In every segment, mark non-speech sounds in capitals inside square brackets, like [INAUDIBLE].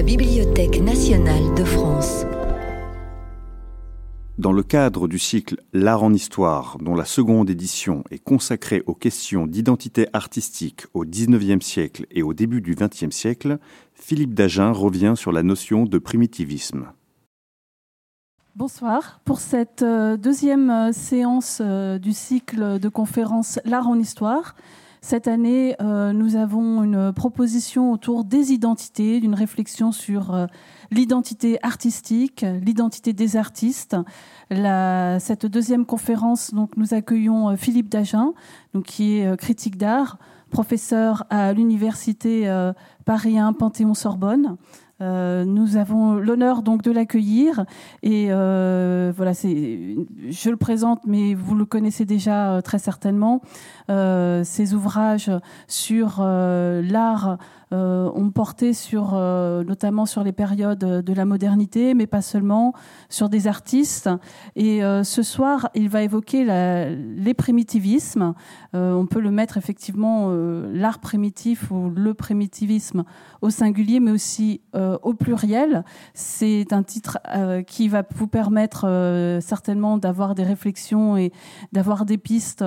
la Bibliothèque nationale de France. Dans le cadre du cycle L'art en histoire, dont la seconde édition est consacrée aux questions d'identité artistique au XIXe siècle et au début du XXe siècle, Philippe Dagen revient sur la notion de primitivisme. Bonsoir. Pour cette euh, deuxième euh, séance euh, du cycle de conférences L'art en histoire, cette année, nous avons une proposition autour des identités, d'une réflexion sur l'identité artistique, l'identité des artistes. cette deuxième conférence, donc, nous accueillons Philippe Dagen, donc, qui est critique d'art, professeur à l'université Paris 1 Panthéon-Sorbonne. Euh, nous avons l'honneur donc de l'accueillir et euh, voilà, c'est, je le présente, mais vous le connaissez déjà euh, très certainement. ces ouvrages sur l'art ont porté sur, euh, notamment sur les périodes de la modernité, mais pas seulement, sur des artistes. Et euh, ce soir, il va évoquer les primitivismes. on peut le mettre effectivement l'art primitif ou le primitivisme au singulier, mais aussi au pluriel. C'est un titre qui va vous permettre certainement d'avoir des réflexions et d'avoir des pistes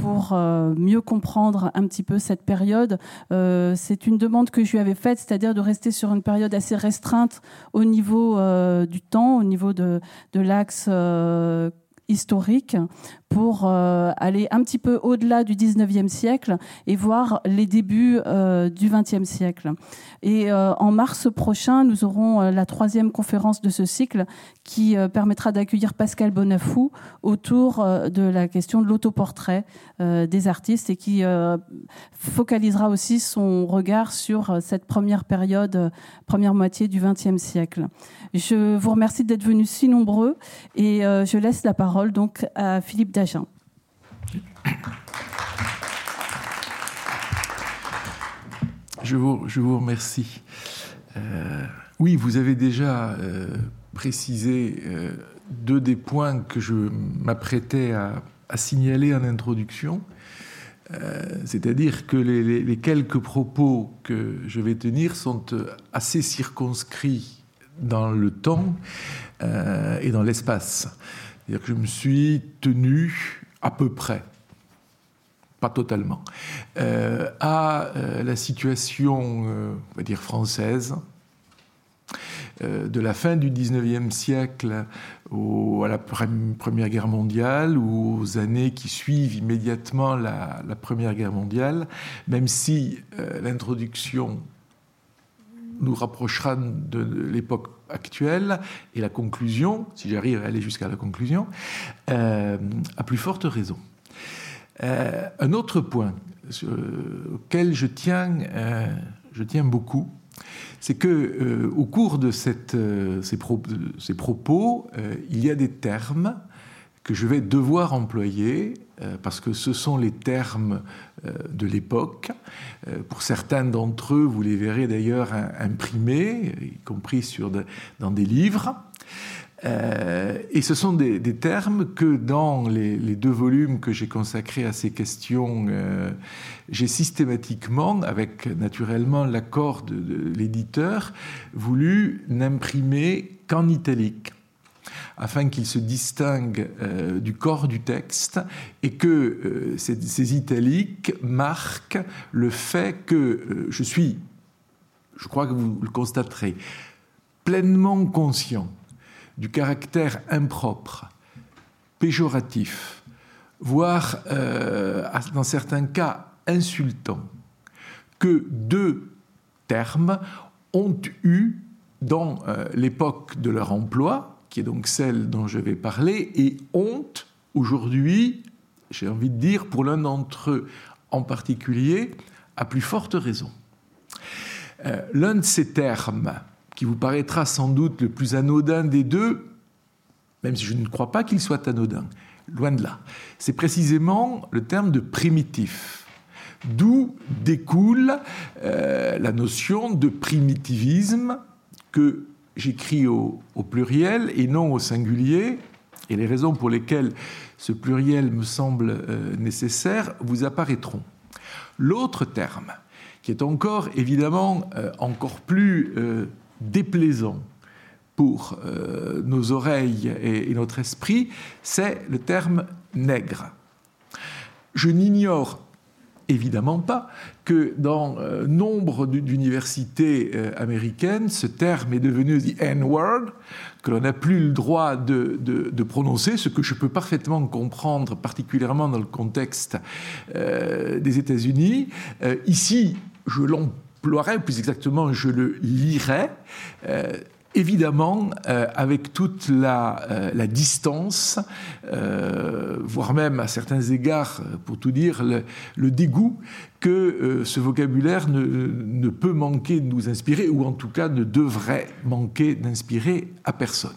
pour euh, mieux comprendre un petit peu cette période. Euh, c'est une demande que je lui avais faite, c'est-à-dire de rester sur une période assez restreinte au niveau euh, du temps, au niveau de, de l'axe historique pour euh, aller un petit peu au-delà du 19e siècle et voir les débuts euh, du 20e siècle. Et euh, en mars prochain, nous aurons la troisième conférence de ce cycle qui permettra d'accueillir Pascal Bonafou autour de la question de l'autoportrait des artistes et qui focalisera aussi son regard sur cette première période, première moitié du 20e siècle. Je vous remercie d'être venus si nombreux et je laisse la parole donc à Philippe Je vous, remercie. Euh, oui, vous avez déjà euh, précisé euh, deux des points que je m'apprêtais à, signaler en introduction. C'est-à-dire que les, quelques propos que je vais tenir sont assez circonscrits dans le temps et dans l'espace. C'est-à-dire que je me suis tenu à peu près, pas totalement, euh, à euh, la situation, euh, on va dire, française, de la fin du 19e siècle à la Première Guerre mondiale ou aux années qui suivent immédiatement la, la Première Guerre mondiale, même si l'introduction nous rapprochera de l'époque actuelle et la conclusion, si j'arrive à aller jusqu'à la conclusion, euh, à plus forte raison. Euh, un autre point auquel je tiens, euh, je tiens beaucoup, c'est que au cours de ces, propos, il y a des termes que je vais devoir employer parce que ce sont les termes de l'époque. Euh, pour certains d'entre eux, vous les verrez d'ailleurs imprimés, y compris dans des livres. et ce sont des, termes que dans les, deux volumes que j'ai consacrés à ces questions, j'ai systématiquement, avec naturellement l'accord de l'éditeur, voulu n'imprimer qu'en italique afin qu'il se distingue euh, du corps du texte et que euh, ces, italiques marquent le fait que euh, je suis, je crois que vous le constaterez, pleinement conscient du caractère impropre, péjoratif, voire dans certains cas insultant, que deux termes ont eu dans l'époque de leur emploi, qui est donc celle dont je vais parler, et honte, aujourd'hui, j'ai envie de dire, pour l'un d'entre eux en particulier, à plus forte raison. Euh, l'un de ces termes, qui vous paraîtra sans doute le plus anodin des deux, même si je ne crois pas qu'il soit anodin, loin de là, c'est précisément le terme de primitif, d'où découle euh, la notion de primitivisme que j'écris au, pluriel et non au singulier, et les raisons pour lesquelles ce pluriel me semble euh, nécessaire vous apparaîtront. L'autre terme, qui est encore évidemment euh, encore plus euh, déplaisant pour nos oreilles et, notre esprit, c'est le terme nègre. Je n'ignore évidemment pas que dans euh, nombre d'universités euh, américaines, ce terme est devenu the N-word, que l'on n'a plus le droit de, prononcer, ce que je peux parfaitement comprendre, particulièrement dans le contexte des États-Unis. ici, je l'emploierais, plus exactement, je le lirais évidemment euh, avec toute la, euh, distance, euh, voire même à certains égards, pour tout dire, le, dégoût que ce vocabulaire ne, peut manquer de nous inspirer, ou en tout cas ne devrait manquer d'inspirer à personne.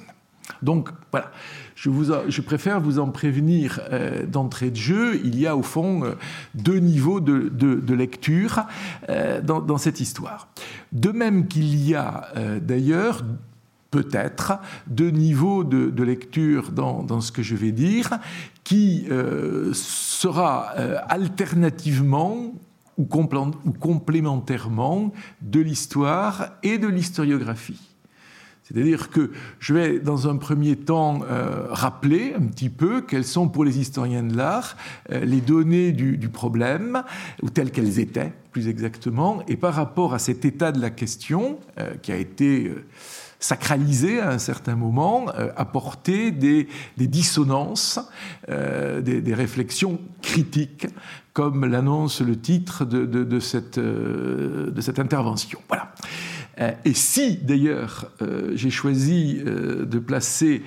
Donc voilà, je, préfère vous en prévenir d'entrée de jeu. Il y a au fond deux niveaux de, lecture dans, cette histoire. De même qu'il y a d'ailleurs peut-être deux niveaux de, lecture dans, ce que je vais dire, qui euh, sera euh, alternativement ou, ou, complémentairement de l'histoire et de l'historiographie. C'est-à-dire que je vais, dans un premier temps, euh, rappeler un petit peu quelles sont pour les historiens de l'art les données du, du, problème, ou telles qu'elles étaient, plus exactement, et par rapport à cet état de la question qui a été sacraliser à un certain moment, euh, apporter des, dissonances, euh, des, réflexions critiques, comme l'annonce le titre de, cette, euh, de cette intervention. Voilà. Et si d'ailleurs j'ai choisi de placer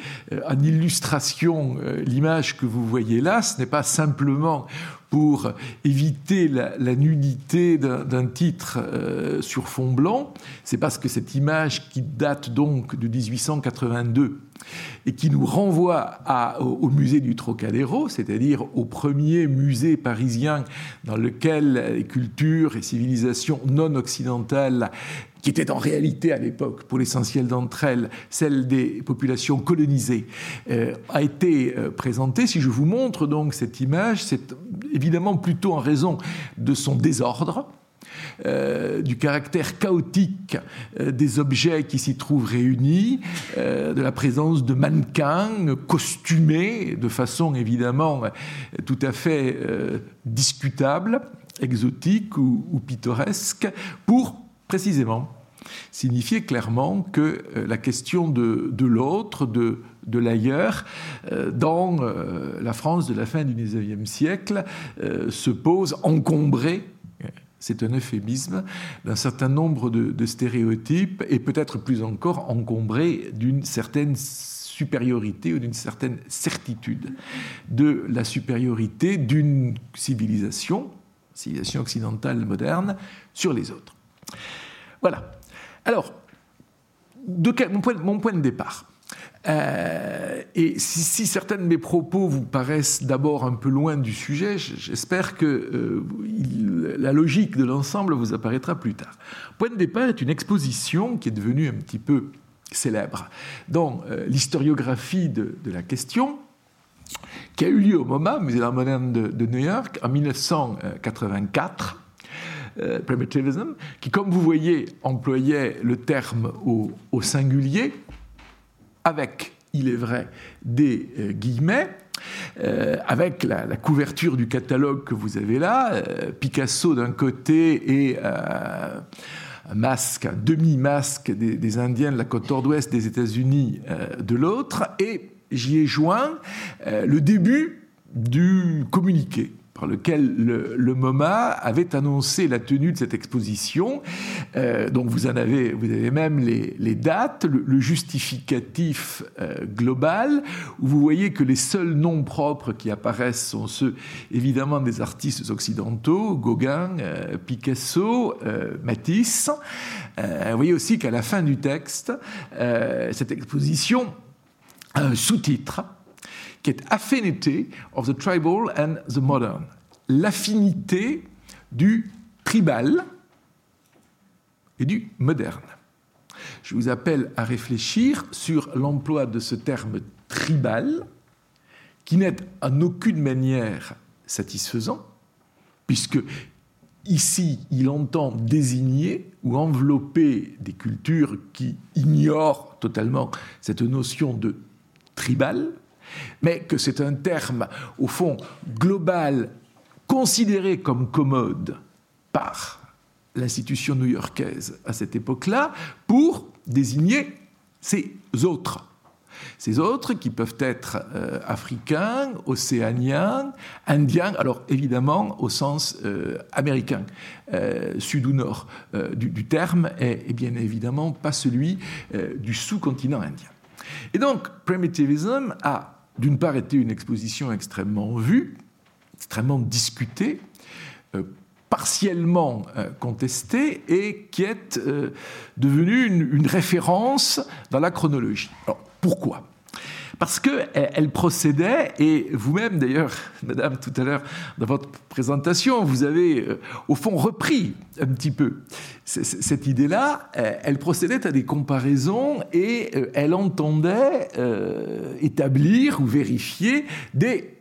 en illustration l'image que vous voyez là, ce n'est pas simplement pour éviter la, nudité d'un titre euh, sur fond blanc. C'est parce que cette image qui date donc de 1882 et qui nous renvoie au, musée du Trocadéro, c'est-à-dire au premier musée parisien dans lequel les cultures et civilisations non occidentales qui était en réalité à l'époque, pour l'essentiel d'entre elles, celle des populations colonisées, euh, a été euh, présentée. Si je vous montre donc cette image, c'est évidemment plutôt en raison de son désordre, euh, du caractère chaotique des objets qui s'y trouvent réunis, de la présence de mannequins costumés de façon évidemment tout à fait discutable, exotique ou pittoresque, pour précisément signifier clairement que euh, la question de, l'autre, de, l'ailleurs, euh, dans euh, la France de la fin du XIXe siècle, se pose encombrée c'est un euphémisme, d'un certain nombre de, stéréotypes et peut-être plus encore encombré d'une certaine supériorité ou d'une certaine certitude de la supériorité d'une civilisation, civilisation occidentale moderne, sur les autres. Voilà. Alors, mon, point, de départ. Euh, et si, certains de mes propos vous paraissent d'abord un peu loin du sujet, j'espère que euh, la logique de l'ensemble vous apparaîtra plus tard. Point de départ est une exposition qui est devenue un petit peu célèbre dans euh, l'historiographie de, la question, qui a eu lieu au MoMA, Musée d'art moderne de, New York, en 1984 euh, primitivism, qui, comme vous voyez, employait le terme au, singulier, avec, il est vrai, des euh, guillemets, euh, avec la, couverture du catalogue que vous avez là, Picasso d'un côté et un masque, un demi-masque des, Indiens de la côte nord-ouest des États-Unis de l'autre, et j'y ai joint le début du communiqué par lequel le, MoMA avait annoncé la tenue de cette exposition. Euh, donc vous en avez, vous avez même les, dates, le, justificatif euh, global, où vous voyez que les seuls noms propres qui apparaissent sont ceux évidemment des artistes occidentaux, Gauguin, euh, Picasso, Matisse. vous voyez aussi qu'à la fin du texte, cette exposition a un sous-titre qui est Affinity of the Tribal and the Modern, l'affinité du tribal et du moderne. Je vous appelle à réfléchir sur l'emploi de ce terme tribal, qui n'est en aucune manière satisfaisant, puisque Ici, il entend désigner ou envelopper des cultures qui ignorent totalement cette notion de tribal, mais que c'est un terme, au fond, global, considéré comme commode par l'institution new-yorkaise à cette époque-là, pour désigner ces autres ces autres qui peuvent être euh, africains, océaniens, indiens, alors évidemment au sens euh, américain, euh, sud ou nord du, terme, et, bien évidemment pas celui du sous-continent indien. Et donc, Primitivism a d'une part été une exposition extrêmement vue, extrêmement discutée, partiellement contestée et qui est devenue une, une, référence dans la chronologie. Alors, pourquoi? Parce qu'elle procédait, et vous-même d'ailleurs, [LAUGHS] Madame, tout à l'heure, dans votre présentation, vous avez euh, au fond repris un petit peu cette idée-là, euh, elle procédait à des comparaisons et euh, elle entendait établir ou vérifier des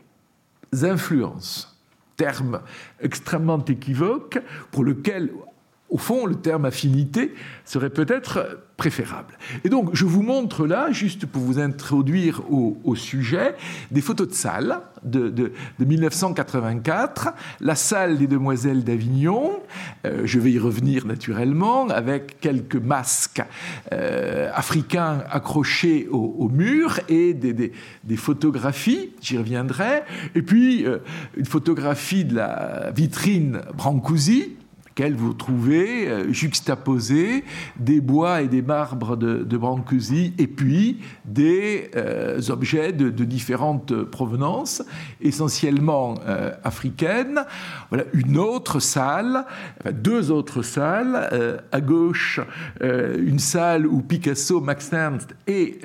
influences terme extrêmement équivoque pour lequel, au fond, le terme affinité serait peut-être préférable. Et donc, je vous montre là, juste pour vous introduire au, sujet, des photos de salle de, 1984, la salle des Demoiselles d'Avignon, euh, je vais y revenir naturellement, avec quelques masques euh, africains accrochés au, mur et des, photographies, j'y reviendrai, et puis euh, une photographie de la vitrine Brancusi, vous trouvez euh, des bois et des marbres de, de Brancusi et puis des euh, objets de, différentes provenances, essentiellement euh, africaines. Voilà une autre salle, deux autres salles. à gauche, une salle où Picasso, Max Ernst et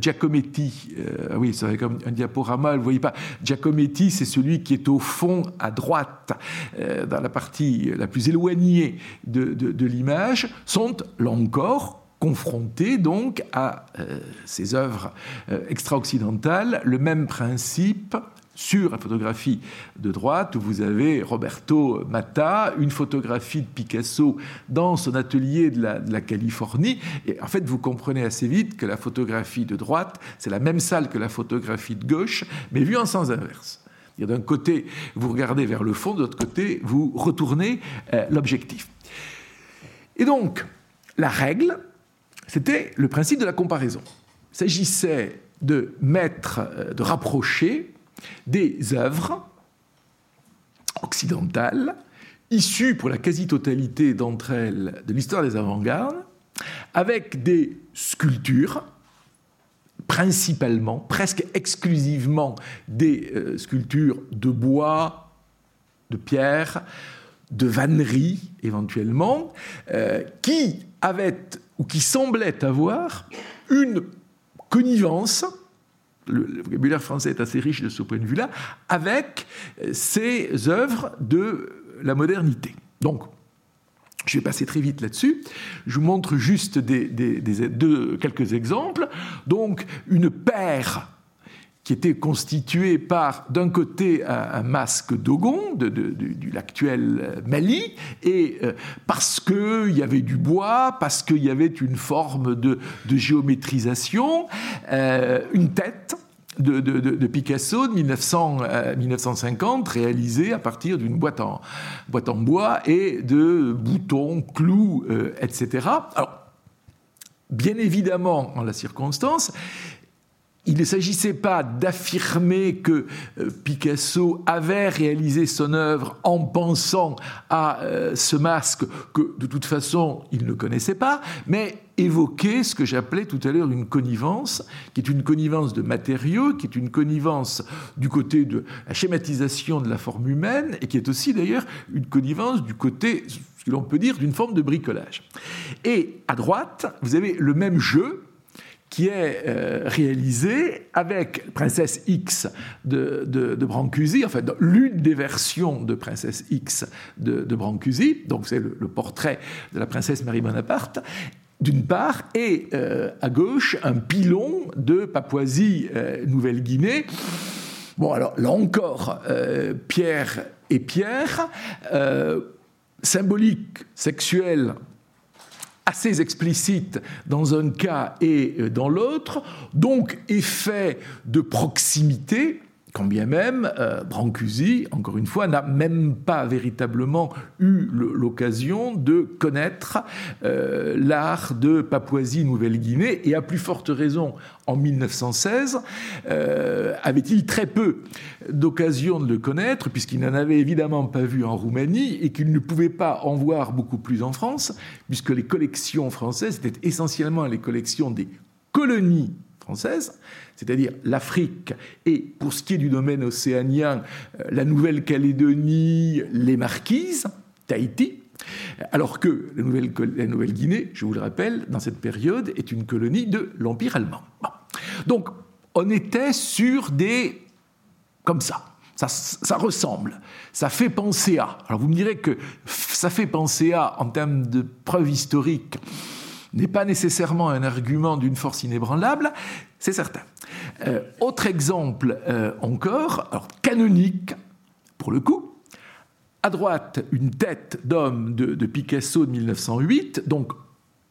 Giacometti, ah oui, c'est comme un diaporama, vous ne voyez pas, Giacometti, c'est celui qui est au fond à droite, dans la partie la plus éloignée de, l'image sont, là encore, confrontés donc à euh, ces œuvres euh, extra-occidentales, le même principe sur la photographie de droite, où vous avez Roberto Matta, une photographie de Picasso dans son atelier de la, de la, Californie. Et en fait, vous comprenez assez vite que la photographie de droite, c'est la même salle que la photographie de gauche, mais vue en sens inverse. D'un côté, vous regardez vers le fond, de l'autre côté, vous retournez euh, l'objectif. Et donc, la règle, c'était le principe de la comparaison. Il s'agissait de mettre, euh, de rapprocher des œuvres occidentales, issues pour la quasi-totalité d'entre elles de l'histoire des avant-gardes, avec des sculptures principalement, presque exclusivement des euh, sculptures de bois, de pierre, de vannerie éventuellement, euh, qui avaient ou qui semblaient avoir une connivence, le, vocabulaire français est assez riche de ce point de vue-là, avec euh, ces œuvres de la modernité. Donc, je vais passer très vite là-dessus. Je vous montre juste des, quelques exemples. Donc, une paire qui était constituée par, d'un côté, un, masque Dogon, de, l'actuel Mali, et euh, parce qu'il y avait du bois, parce qu'il y avait une forme de, géométrisation, euh, une tête, de, Picasso de 1950, euh, réalisé à partir d'une boîte en, bois et de boutons, clous, euh, etc. Alors, bien évidemment, en la circonstance, il ne s'agissait pas d'affirmer que euh, Picasso avait réalisé son œuvre en pensant à ce masque que de toute façon il ne connaissait pas, mais évoquer ce que j'appelais tout à l'heure une connivence, qui est une connivence de matériaux, qui est une connivence du côté de la schématisation de la forme humaine, et qui est aussi d'ailleurs une connivence du côté, ce que l'on peut dire, d'une forme de bricolage. Et à droite, vous avez le même jeu, qui est euh, réalisé avec Princesse X de, de, Brancusi, enfin l'une des versions de Princesse X de, Brancusi, donc c'est le, portrait de la princesse Marie Bonaparte, d'une part, et euh, à gauche, un pilon de Papouasie-Nouvelle-Guinée. bon, alors là encore, euh, Pierre et Pierre. Euh, symbolique, sexuelle, assez explicite dans un cas et dans l'autre, donc effet de proximité quand bien même euh, Brancusi, encore une fois, n'a même pas véritablement eu l'occasion de connaître euh, l'art de Papouasie-Nouvelle-Guinée, et à plus forte raison, en 1916, euh, avait-il très peu d'occasion de le connaître, puisqu'il n'en avait évidemment pas vu en Roumanie, et qu'il ne pouvait pas en voir beaucoup plus en France, puisque les collections françaises étaient essentiellement les collections des colonies c'est-à-dire l'Afrique et, pour ce qui est du domaine océanien, euh, la Nouvelle-Calédonie, les Marquises, Tahiti, alors que la Nouvelle-Guinée, je vous le rappelle, dans cette période, est une colonie de l'Empire allemand. Donc, on était sur des... comme ça. Ça, ça, ressemble, ça fait penser à. Alors vous me direz que ça fait penser à, en termes de preuves historiques, n'est pas nécessairement un argument d'une force inébranlable, c'est certain. Euh, autre exemple euh, encore, canonique pour le coup, à droite une tête d'homme de, Picasso de 1908, donc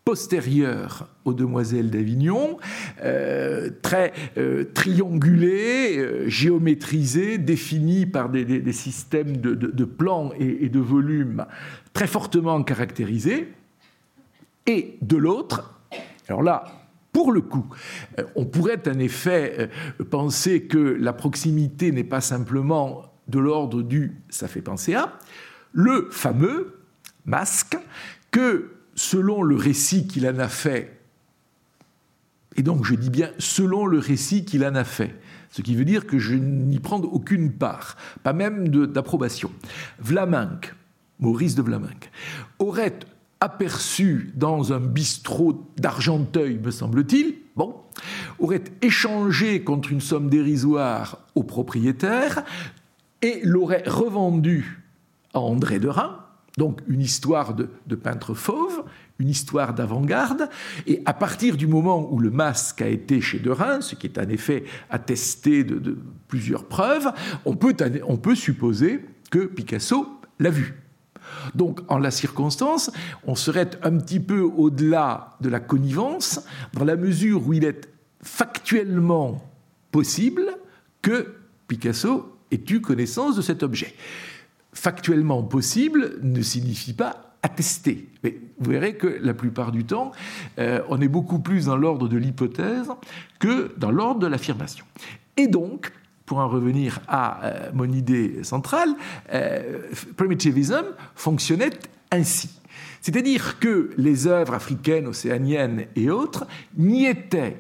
postérieure aux Demoiselles d'Avignon, euh, très triangulée, géométrisée, définie par des, systèmes de, plans et de volumes très fortement caractérisés. Et de l'autre, alors là, pour le coup, euh, on pourrait en effet euh, penser que la proximité n'est pas simplement de l'ordre du ça fait penser à, le fameux masque que, selon le récit qu'il en a fait, et donc je dis bien selon le récit qu'il en a fait, ce qui veut dire que je n'y prends aucune part, pas même d'approbation. Vlaminck, Maurice de Vlaminck, aurait aperçu dans un bistrot d'Argenteuil, me semble-t-il, bon, aurait échangé contre une somme dérisoire au propriétaire et l'aurait revendu à André de Rhin, donc une histoire de, peintre fauve, une histoire d'avant-garde, et à partir du moment où le masque a été chez de Rhin, ce qui est en effet attesté de, plusieurs preuves, on peut supposer que Picasso l'a vu. Donc, en la circonstance, on serait un petit peu au-delà de la connivence, dans la mesure où il est factuellement possible que Picasso ait eu connaissance de cet objet. Factuellement possible ne signifie pas attesté. Mais vous verrez que la plupart du temps, euh, on est beaucoup plus dans l'ordre de l'hypothèse que dans l'ordre de l'affirmation. Et donc, pour en revenir à euh, mon idée centrale, euh, primitivism fonctionnait ainsi. C'est-à-dire que les œuvres africaines, océaniennes et autres n'y étaient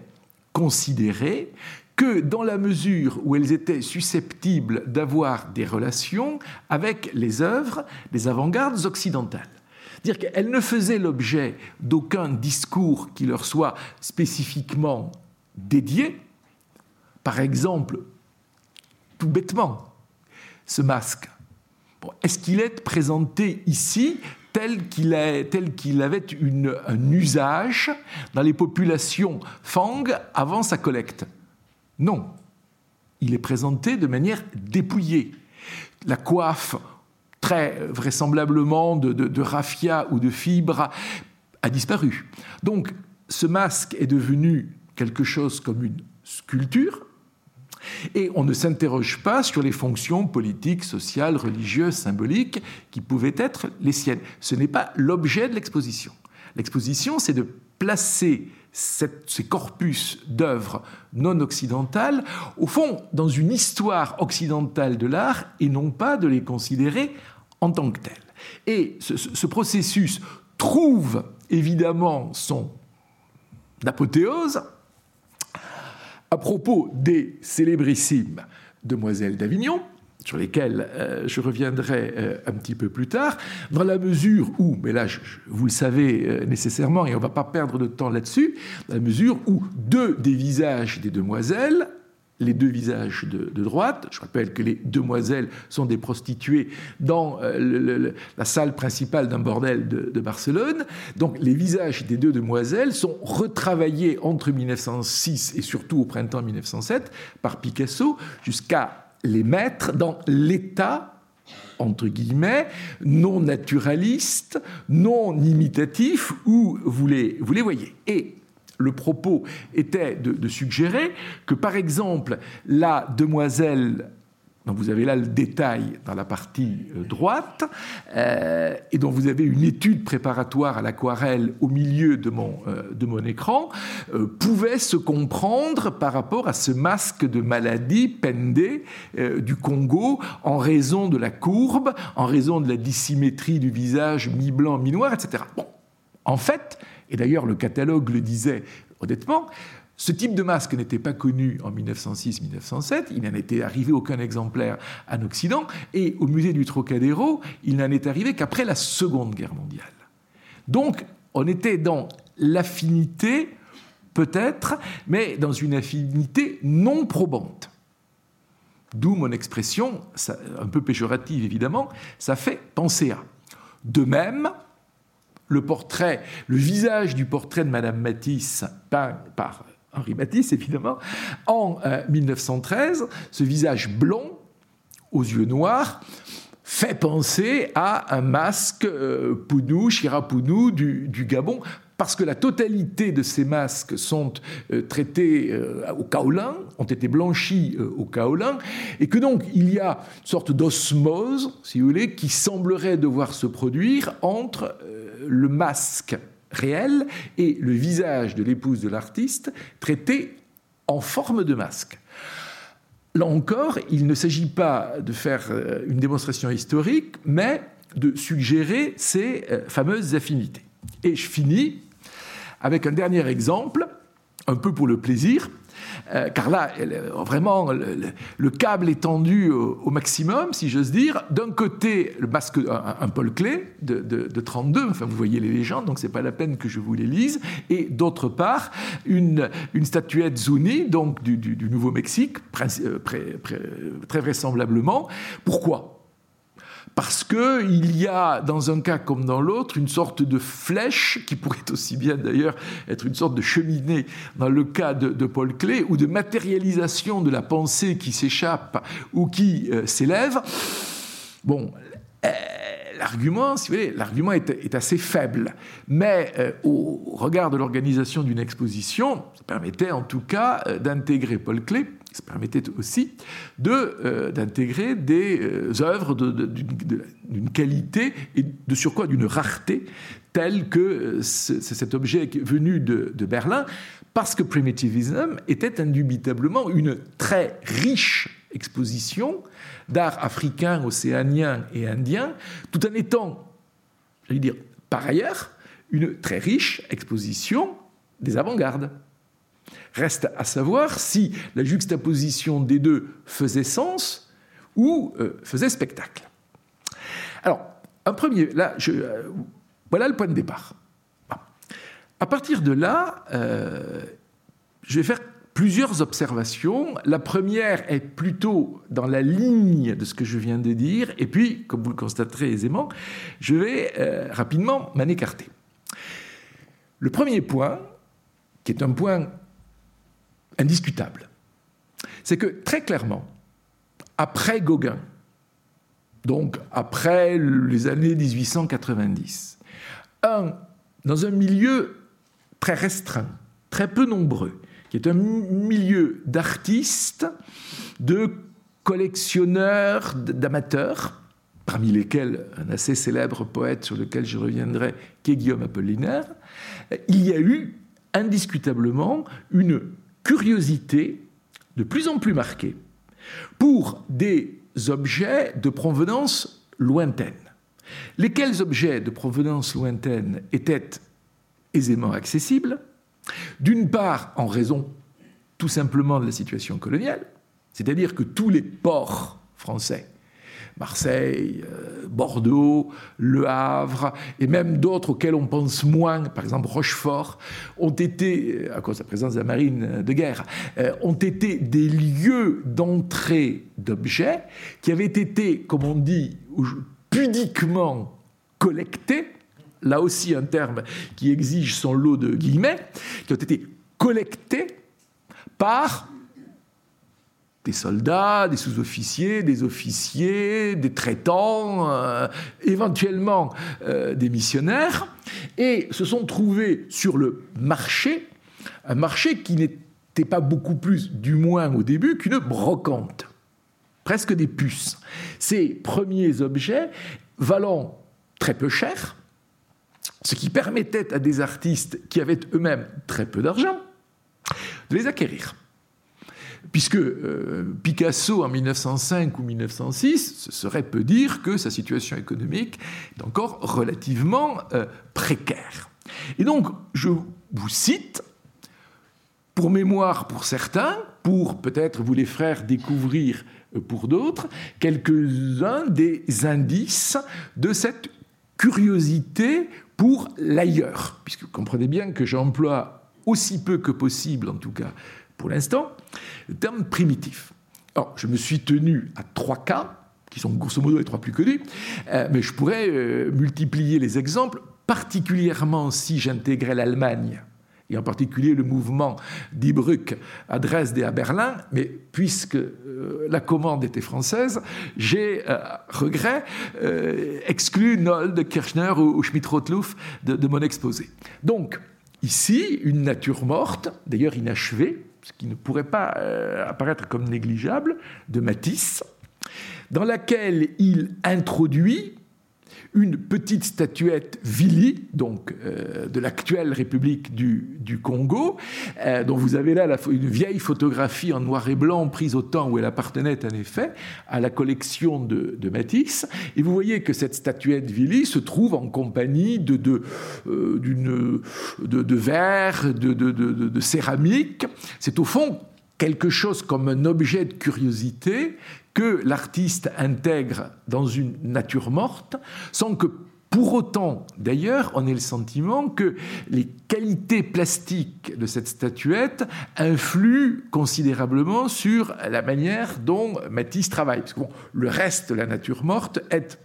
considérées que dans la mesure où elles étaient susceptibles d'avoir des relations avec les œuvres des avant-gardes occidentales. Dire qu'elles ne faisaient l'objet d'aucun discours qui leur soit spécifiquement dédié. Par exemple, tout bêtement, ce masque. Est-ce qu'il est présenté ici tel qu'il avait un usage dans les populations Fang avant sa collecte? Non. Il est présenté de manière dépouillée. La coiffe, très vraisemblablement de, de raffia ou de fibres, a disparu. Donc, ce masque est devenu quelque chose comme une sculpture, et on ne s'interroge pas sur les fonctions politiques, sociales, religieuses, symboliques qui pouvaient être les siennes. Ce n'est pas l'objet de l'exposition. L'exposition, c'est de placer ces corpus d'œuvres non occidentales, au fond, dans une histoire occidentale de l'art, et non pas de les considérer en tant que tels. Et ce processus trouve évidemment son apothéose à propos des célébrissimes demoiselles d'Avignon, sur lesquelles euh, je reviendrai euh, un petit peu plus tard, dans la mesure où, mais là vous le savez euh, nécessairement et on ne va pas perdre de temps là-dessus, dans la mesure où deux des visages des demoiselles les deux visages de, droite. Je rappelle que les demoiselles sont des prostituées dans euh, la salle principale d'un bordel de, Barcelone. Donc les visages des deux demoiselles sont retravaillés entre 1906 et surtout au printemps 1907 par Picasso jusqu'à les mettre dans l'état entre guillemets, non naturalistes, non imitatifs, où vous les, vous les voyez. Et le propos était de, suggérer que, par exemple, la demoiselle donc vous avez là le détail dans la partie euh, droite, euh, et dont vous avez une étude préparatoire à l'aquarelle au milieu de mon, euh, de mon écran, pouvait se comprendre par rapport à ce masque de maladie pendé du Congo en raison de la courbe, en raison de la dissymétrie du visage mi-blanc, mi-noir, etc. Bon, en fait, et d'ailleurs le catalogue le disait honnêtement, ce type de masque n'était pas connu en 1906-1907, il n'en était arrivé aucun exemplaire en Occident, et au musée du Trocadéro, il n'en est arrivé qu'après la Seconde Guerre mondiale. Donc, on était dans l'affinité, peut-être, mais dans une affinité non probante. D'où mon expression, un peu péjorative évidemment, ça fait penser à. De même, le portrait, le visage du portrait de Madame Matisse peint par Henri Matisse évidemment, en euh, 1913, ce visage blond aux yeux noirs fait penser à un masque euh, Pounou, du, Gabon, parce que la totalité de ces masques sont euh, traités euh, au kaolin, ont été blanchis euh, au kaolin, et que donc il y a une sorte d'osmose, si vous voulez, qui semblerait devoir se produire entre le masque réel et le visage de l'épouse de l'artiste traité en forme de masque. Là encore, il ne s'agit pas de faire une démonstration historique, mais de suggérer ces fameuses affinités. Et je finis avec un dernier exemple, un peu pour le plaisir, euh, car là, vraiment, le, le, câble est tendu au, maximum, si j'ose dire. D'un côté, le masque, un, un Paul Klee de, de, de, 32, enfin, vous voyez les légendes, donc c'est pas la peine que je vous les lise. Et d'autre part, une, une statuette Zuni, donc du, du, du Nouveau-Mexique, très vraisemblablement. Pourquoi? Parce qu'il y a, dans un cas comme dans l'autre, une sorte de flèche, qui pourrait aussi bien d'ailleurs être une sorte de cheminée dans le cas de, Paul Klee, ou de matérialisation de la pensée qui s'échappe ou qui euh, s'élève. Bon, euh, l'argument, si vous voulez, l'argument est, assez faible, mais euh, au regard de l'organisation d'une exposition, ça permettait en tout cas d'intégrer Paul Klee ça permettait aussi d'intégrer de, des euh, œuvres d'une qualité et de surcroît d'une rareté telle que euh, cet objet venu de, Berlin, parce que Primitivism était indubitablement une très riche exposition d'art africain, océanien et indien, tout en étant, j'allais dire, par ailleurs, une très riche exposition des avant-gardes. Reste à savoir si la juxtaposition des deux faisait sens ou euh, faisait spectacle. Alors, un premier, là, euh, voilà le point de départ. À partir de là, euh, je vais faire plusieurs observations. La première est plutôt dans la ligne de ce que je viens de dire, et puis, comme vous le constaterez aisément, je vais rapidement m'en écarter. Le premier point, qui est un point indiscutable, c'est que très clairement, après Gauguin, donc après les années 1890, un, dans un milieu très restreint, très peu nombreux, qui est un milieu d'artistes, de collectionneurs, d'amateurs, parmi lesquels un assez célèbre poète sur lequel je reviendrai, qui est Guillaume Apollinaire, il y a eu indiscutablement une curiosité de plus en plus marquée pour des objets de provenance lointaine. Lesquels objets de provenance lointaine étaient aisément accessibles, d'une part en raison tout simplement de la situation coloniale, c'est-à-dire que tous les ports français Marseille, euh, Bordeaux, Le Havre, et même d'autres auxquels on pense moins, par exemple Rochefort, ont été, à cause de la présence de la marine de guerre, euh, ont été des lieux d'entrée d'objets qui avaient été, comme on dit, pudiquement collectés, là aussi un terme qui exige son lot de guillemets, qui ont été collectés par des soldats, des sous-officiers, des officiers, des traitants, euh, éventuellement euh, des missionnaires, et se sont trouvés sur le marché, un marché qui n'était pas beaucoup plus, du moins au début, qu'une brocante, presque des puces. Ces premiers objets valant très peu cher, ce qui permettait à des artistes qui avaient eux-mêmes très peu d'argent de les acquérir puisque euh, Picasso en 1905 ou 1906, ce serait peu dire que sa situation économique est encore relativement euh, précaire. Et donc, je vous cite, pour mémoire pour certains, pour peut-être vous les faire découvrir euh, pour d'autres, quelques-uns des indices de cette curiosité pour l'ailleurs, puisque vous comprenez bien que j'emploie aussi peu que possible, en tout cas pour l'instant, le terme primitif. Alors, je me suis tenu à trois cas, qui sont grosso modo les trois plus connus, euh, mais je pourrais euh, multiplier les exemples, particulièrement si j'intégrais l'Allemagne, et en particulier le mouvement d'Ibruck à Dresde et à Berlin, mais puisque euh, la commande était française, j'ai, regret, exclu Nold, Kirchner ou, Schmidt-Rottluff de, de mon exposé. Donc, ici, une nature morte, d'ailleurs inachevée, ce qui ne pourrait pas euh, apparaître comme négligeable, de Matisse, dans laquelle il introduit une petite statuette Vili, donc euh, de l'actuelle République du, Congo, euh, dont vous avez là une vieille photographie en noir et blanc prise au temps où elle appartenait en effet à la collection de, Matisse. Et vous voyez que cette statuette Vili se trouve en compagnie de, de, euh, de, de verre, de, de céramique. C'est au fond quelque chose comme un objet de curiosité que l'artiste intègre dans une nature morte, sans que pour autant, d'ailleurs, on ait le sentiment que les qualités plastiques de cette statuette influent considérablement sur la manière dont Matisse travaille. Parce que le reste de la nature morte est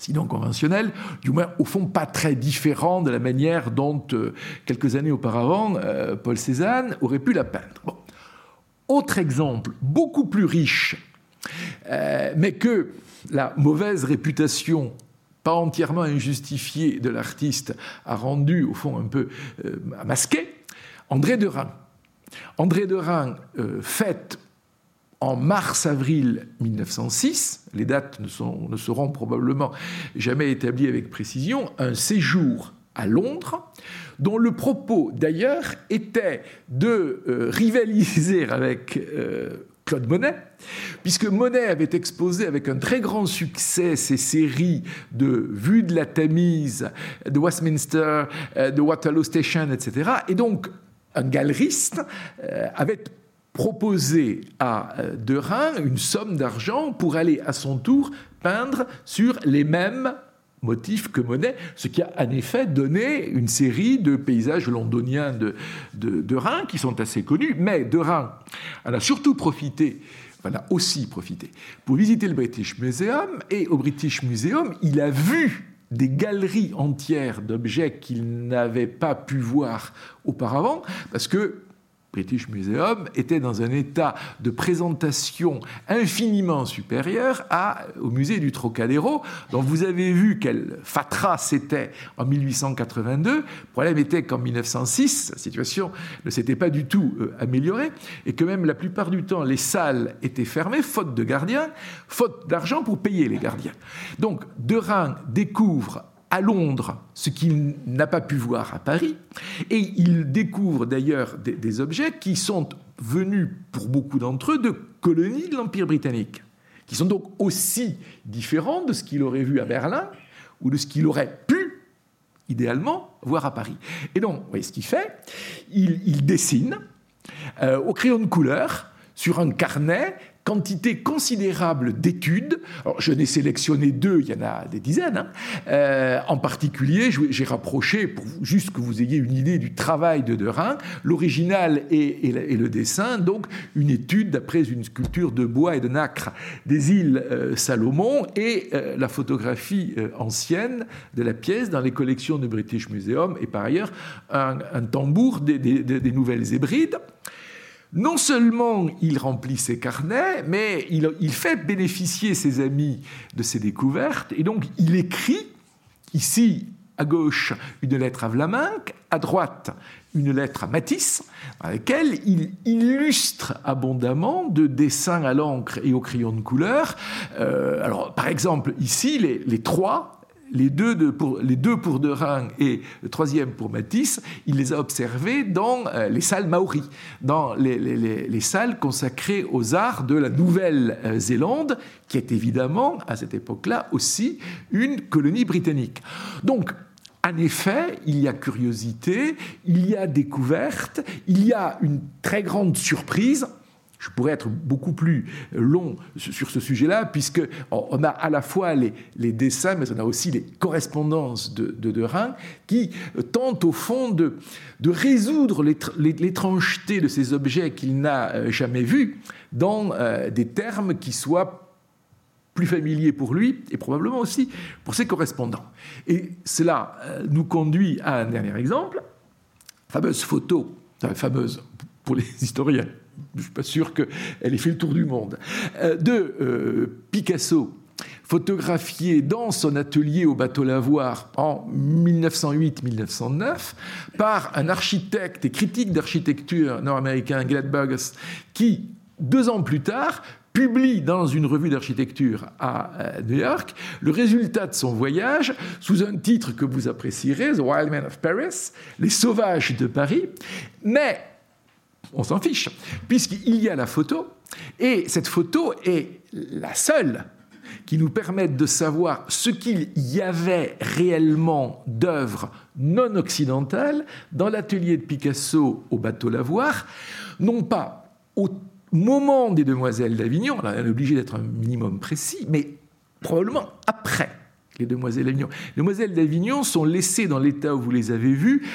sinon conventionnel, du moins au fond pas très différent de la manière dont, euh, quelques années auparavant, euh, Paul Cézanne aurait pu la peindre. Autre exemple, beaucoup plus riche, euh, mais que la mauvaise réputation pas entièrement injustifiée de l'artiste a rendu au fond un peu euh, masqué, André Derain. André Derain euh, fête en mars-avril 1906, les dates ne, ne, seront probablement jamais établies avec précision, un séjour à Londres, dont le propos d'ailleurs était de euh, rivaliser avec euh, Claude Monet, puisque Monet avait exposé avec un très grand succès ses séries de Vue de la Tamise, de Westminster, euh, de Waterloo Station, etc. Et donc, un galeriste avait proposé à Derain une somme d'argent pour aller à son tour peindre sur les mêmes motif que Monet, ce qui a en effet donné une série de paysages londoniens de, de, Rhin qui sont assez connus, mais de Rhin en a surtout profité en a aussi profité. Pour visiter le British Museum et au British Museum, il a vu des galeries entières d'objets qu'il n'avait pas pu voir auparavant parce que British Museum était dans un état de présentation infiniment supérieur au musée du Trocadéro, dont vous avez vu quel fatras c'était en 1882. Le problème était qu'en 1906, la situation ne s'était pas du tout euh, améliorée et que même la plupart du temps, les salles étaient fermées, faute de gardiens, faute d'argent pour payer les gardiens. Donc, Derain découvre à Londres, ce qu'il n'a pas pu voir à Paris, et il découvre d'ailleurs des, objets qui sont venus, pour beaucoup d'entre eux, de colonies de l'Empire britannique, qui sont donc aussi différents de ce qu'il aurait vu à Berlin ou de ce qu'il aurait pu, idéalement, voir à Paris. Et donc, vous voyez ce qu'il fait? Il, dessine euh, au crayon de couleur sur un carnet quantité considérable d'études. Je n'ai sélectionné deux, il y en a des dizaines. Hein. Euh, en particulier, j'ai rapproché, pour juste que vous ayez une idée du travail de Derain, l'original et, le dessin, donc une étude d'après une sculpture de bois et de nacre des îles euh, Salomon et euh, la photographie ancienne de la pièce dans les collections du British Museum et par ailleurs un, tambour des, des Nouvelles Hébrides. Non seulement il remplit ses carnets, mais il, fait bénéficier ses amis de ses découvertes, et donc il écrit, ici à gauche, une lettre à Vlaminck, à droite, une lettre à Matisse, dans laquelle il illustre abondamment de dessins à l'encre et au crayon de couleur. Euh, alors, par exemple, ici, les, les trois les deux, pour, les deux pour Derain et le troisième pour Matisse, il les a observés dans euh, les salles maoris, dans les, salles consacrées aux arts de la Nouvelle-Zélande, qui est évidemment, à cette époque-là, aussi une colonie britannique. Donc, en effet, il y a curiosité, il y a découverte, il y a une très grande surprise je pourrais être beaucoup plus long sur ce sujet-là, puisque on a à la fois les, dessins, mais on a aussi les correspondances de, de, qui tentent au fond de, résoudre l'étrangeté de ces objets qu'il n'a euh, jamais vus dans euh, des termes qui soient plus familiers pour lui et probablement aussi pour ses correspondants. Et cela euh, nous conduit à un dernier exemple, fameuse photo, fameuse pour les historiens, je ne suis pas sûr qu'elle ait fait le tour du monde, euh, de euh, Picasso, photographié dans son atelier au bateau Lavoir en 1908-1909 par un architecte et critique d'architecture nord-américain, Glad Burgess, qui, deux ans plus tard, publie dans une revue d'architecture à euh, New York le résultat de son voyage sous un titre que vous apprécierez, The Wild Men of Paris, Les Sauvages de Paris, mais on s'en fiche, puisqu'il y a la photo, et cette photo est la seule qui nous permette de savoir ce qu'il y avait réellement d'œuvres non occidentales dans l'atelier de Picasso au bateau Lavoir, non pas au moment des Demoiselles d'Avignon, on est obligé d'être un minimum précis, mais probablement après les Demoiselles d'Avignon. Les Demoiselles d'Avignon sont laissées dans l'état où vous les avez vues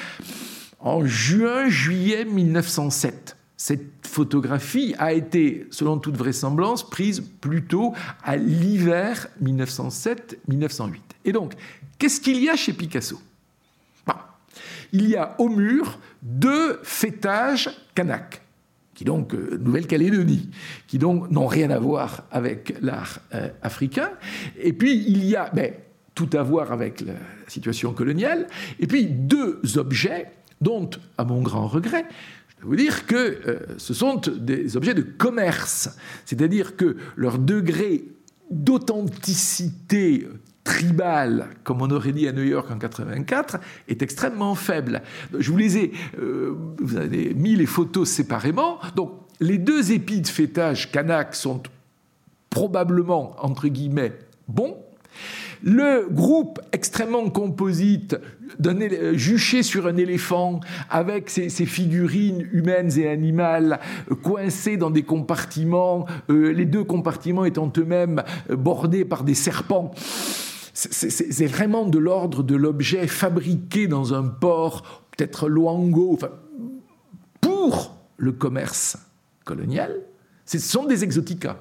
en juin-juillet 1907. Cette photographie a été, selon toute vraisemblance, prise plutôt à l'hiver 1907-1908. Et donc, qu'est-ce qu'il y a chez Picasso? Il y a au mur deux fêtages kanak, qui donc euh, Nouvelle-Calédonie, qui donc n'ont rien à voir avec l'art euh, africain. Et puis il y a ben, tout à voir avec la situation coloniale. Et puis deux objets dont, à mon grand regret, je peux vous dire que euh, ce sont des objets de commerce, c'est-à-dire que leur degré d'authenticité tribale, comme on aurait dit à New York en 84, est extrêmement faible. Je vous les ai, euh, vous avez mis les photos séparément. Donc, les deux épis de fêtage Kanak sont probablement, entre guillemets, bons. Le groupe extrêmement composite, juché sur un éléphant, avec ses, figurines humaines et animales coincées dans des compartiments, euh, les deux compartiments étant eux-mêmes bordés par des serpents. C'est vraiment de l'ordre de l'objet fabriqué dans un port, peut-être Luango, pour le commerce colonial. Ce sont des exoticas.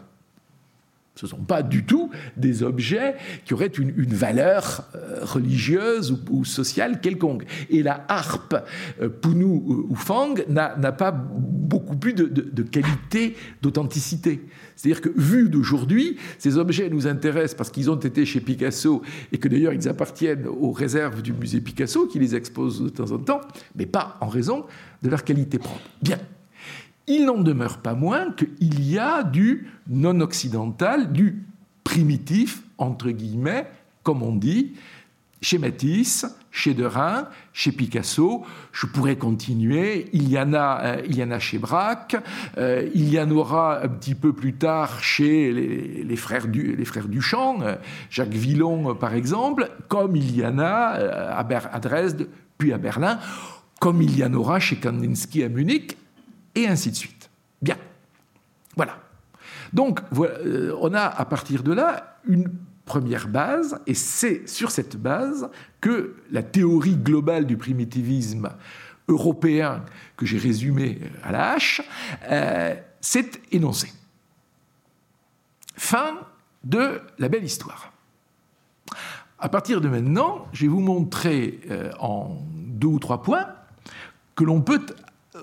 Ce ne sont pas du tout des objets qui auraient une, valeur euh, religieuse ou, sociale quelconque. Et la harpe euh, Punu ou Fang n'a pas beaucoup plus de, qualité, d'authenticité. C'est-à-dire que, vu d'aujourd'hui, ces objets nous intéressent parce qu'ils ont été chez Picasso et que d'ailleurs ils appartiennent aux réserves du musée Picasso qui les expose de temps en temps, mais pas en raison de leur qualité propre. Bien. Il n'en demeure pas moins qu'il y a du non occidental, du primitif, entre guillemets, comme on dit, chez Matisse, chez Derain, chez Picasso. Je pourrais continuer. Il y en a, euh, chez Braque. Euh, il y en aura un petit peu plus tard chez les, frères, du, les frères Duchamp, euh, Jacques Villon par exemple, comme il y en a à, à Dresde, puis à Berlin, comme il y en aura chez Kandinsky à Munich, et ainsi de suite. Bien. Voilà. Donc, euh, on a à partir de là une première base, et c'est sur cette base que la théorie globale du primitivisme européen, que j'ai résumé à la hache, euh, s'est énoncée. Fin de la belle histoire. À partir de maintenant, je vais vous montrer euh, en deux ou trois points que l'on peut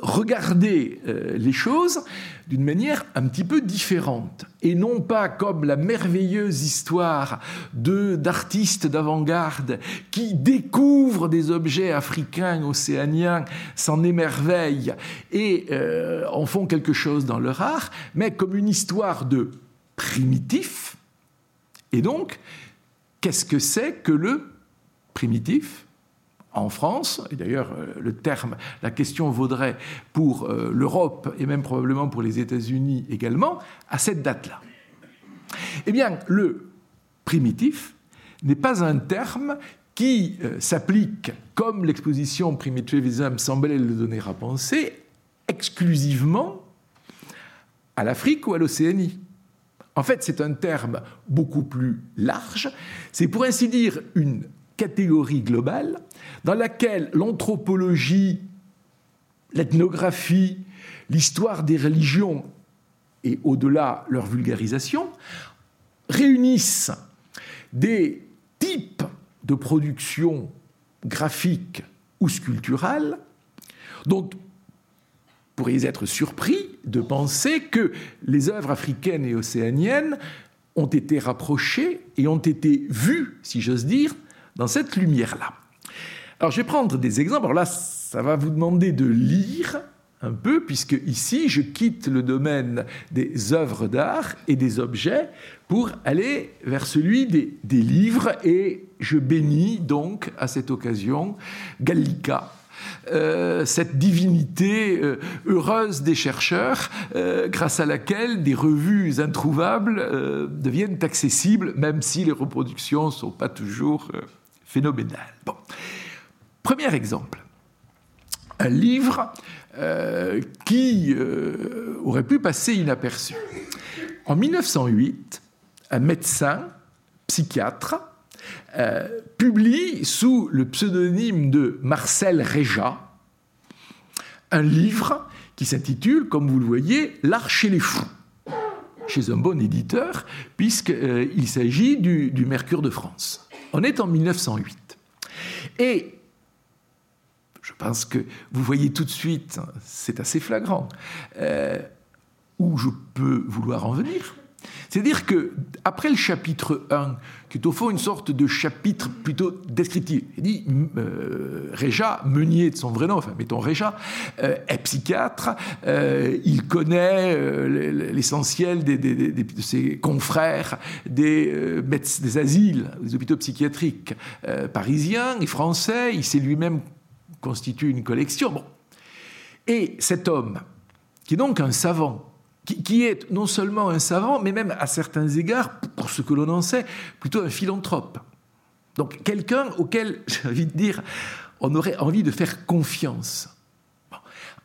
regarder euh, les choses d'une manière un petit peu différente et non pas comme la merveilleuse histoire d'artistes d'avant-garde qui découvrent des objets africains, océaniens, s'en émerveillent et euh, en font quelque chose dans leur art, mais comme une histoire de primitif. Et donc, qu'est-ce que c'est que le primitif? En France, et d'ailleurs euh, le terme, la question vaudrait pour euh, l'Europe et même probablement pour les États-Unis également, à cette date-là. Eh bien, le primitif n'est pas un terme qui euh, s'applique, comme l'exposition Primitivism semblait le donner à penser, exclusivement à l'Afrique ou à l'Océanie. En fait, c'est un terme beaucoup plus large. C'est pour ainsi dire une catégorie globale dans laquelle l'anthropologie, l'ethnographie, l'histoire des religions et au-delà leur vulgarisation réunissent des types de production graphique ou sculpturale dont pourriez être surpris de penser que les œuvres africaines et océaniennes ont été rapprochées et ont été vues, si j'ose dire, dans cette lumière-là. Alors je vais prendre des exemples. Alors là, ça va vous demander de lire un peu, puisque ici, je quitte le domaine des œuvres d'art et des objets pour aller vers celui des, livres, et je bénis donc à cette occasion Gallica, euh, cette divinité euh, heureuse des chercheurs, euh, grâce à laquelle des revues introuvables deviennent accessibles, même si les reproductions ne sont pas toujours phénoménal. Bon. Premier exemple. Un livre euh, qui euh, aurait pu passer inaperçu. En 1908, un médecin, psychiatre, euh, publie sous le pseudonyme de Marcel Réja un livre qui s'intitule, comme vous le voyez, L'art chez les fous, chez un bon éditeur, puisqu'il s'agit du Mercure de France. On est en 1908. Et je pense que vous voyez tout de suite, c'est assez flagrant, euh, où je peux vouloir en venir. C'est-à-dire que après le chapitre 1, qui est au fond une sorte de chapitre plutôt descriptif, il dit euh, Réja, Meunier de son vrai nom, enfin mettons Réja, euh, est psychiatre, euh, il connaît l'essentiel de ses confrères des, des asiles, des hôpitaux psychiatriques parisiens et français, il s'est lui-même constitué une collection. Et cet homme, qui est donc un savant, qui, est non seulement un savant, mais même à certains égards, pour ce que l'on en sait, plutôt un philanthrope. Donc quelqu'un auquel, [LAUGHS] j'ai envie de dire, on aurait envie de faire confiance.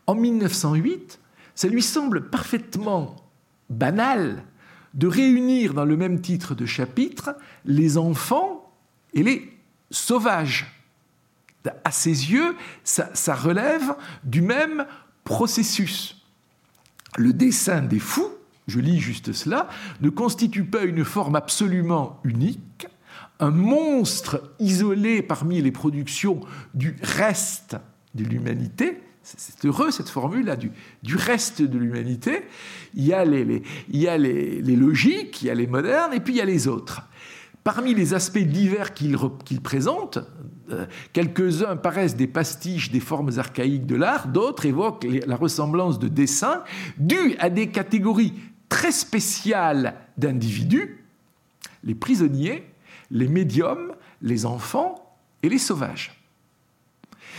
En 1908, ça lui semble parfaitement banal de réunir dans le même titre de chapitre les enfants et les sauvages. À ses yeux, ça relève du même processus le dessin des fous, je lis juste cela, ne constitue pas une forme absolument unique, un monstre isolé parmi les productions du reste de l'humanité. C'est heureux cette formule-là, du, reste de l'humanité. Il y a, les, il y a les, logiques, il y a les modernes, et puis il y a les autres. Parmi les aspects divers qu'il présente, euh, quelques-uns paraissent des pastiches des formes archaïques de l'art, d'autres évoquent la ressemblance de dessins dus à des catégories très spéciales d'individus, les prisonniers, les médiums, les enfants et les sauvages.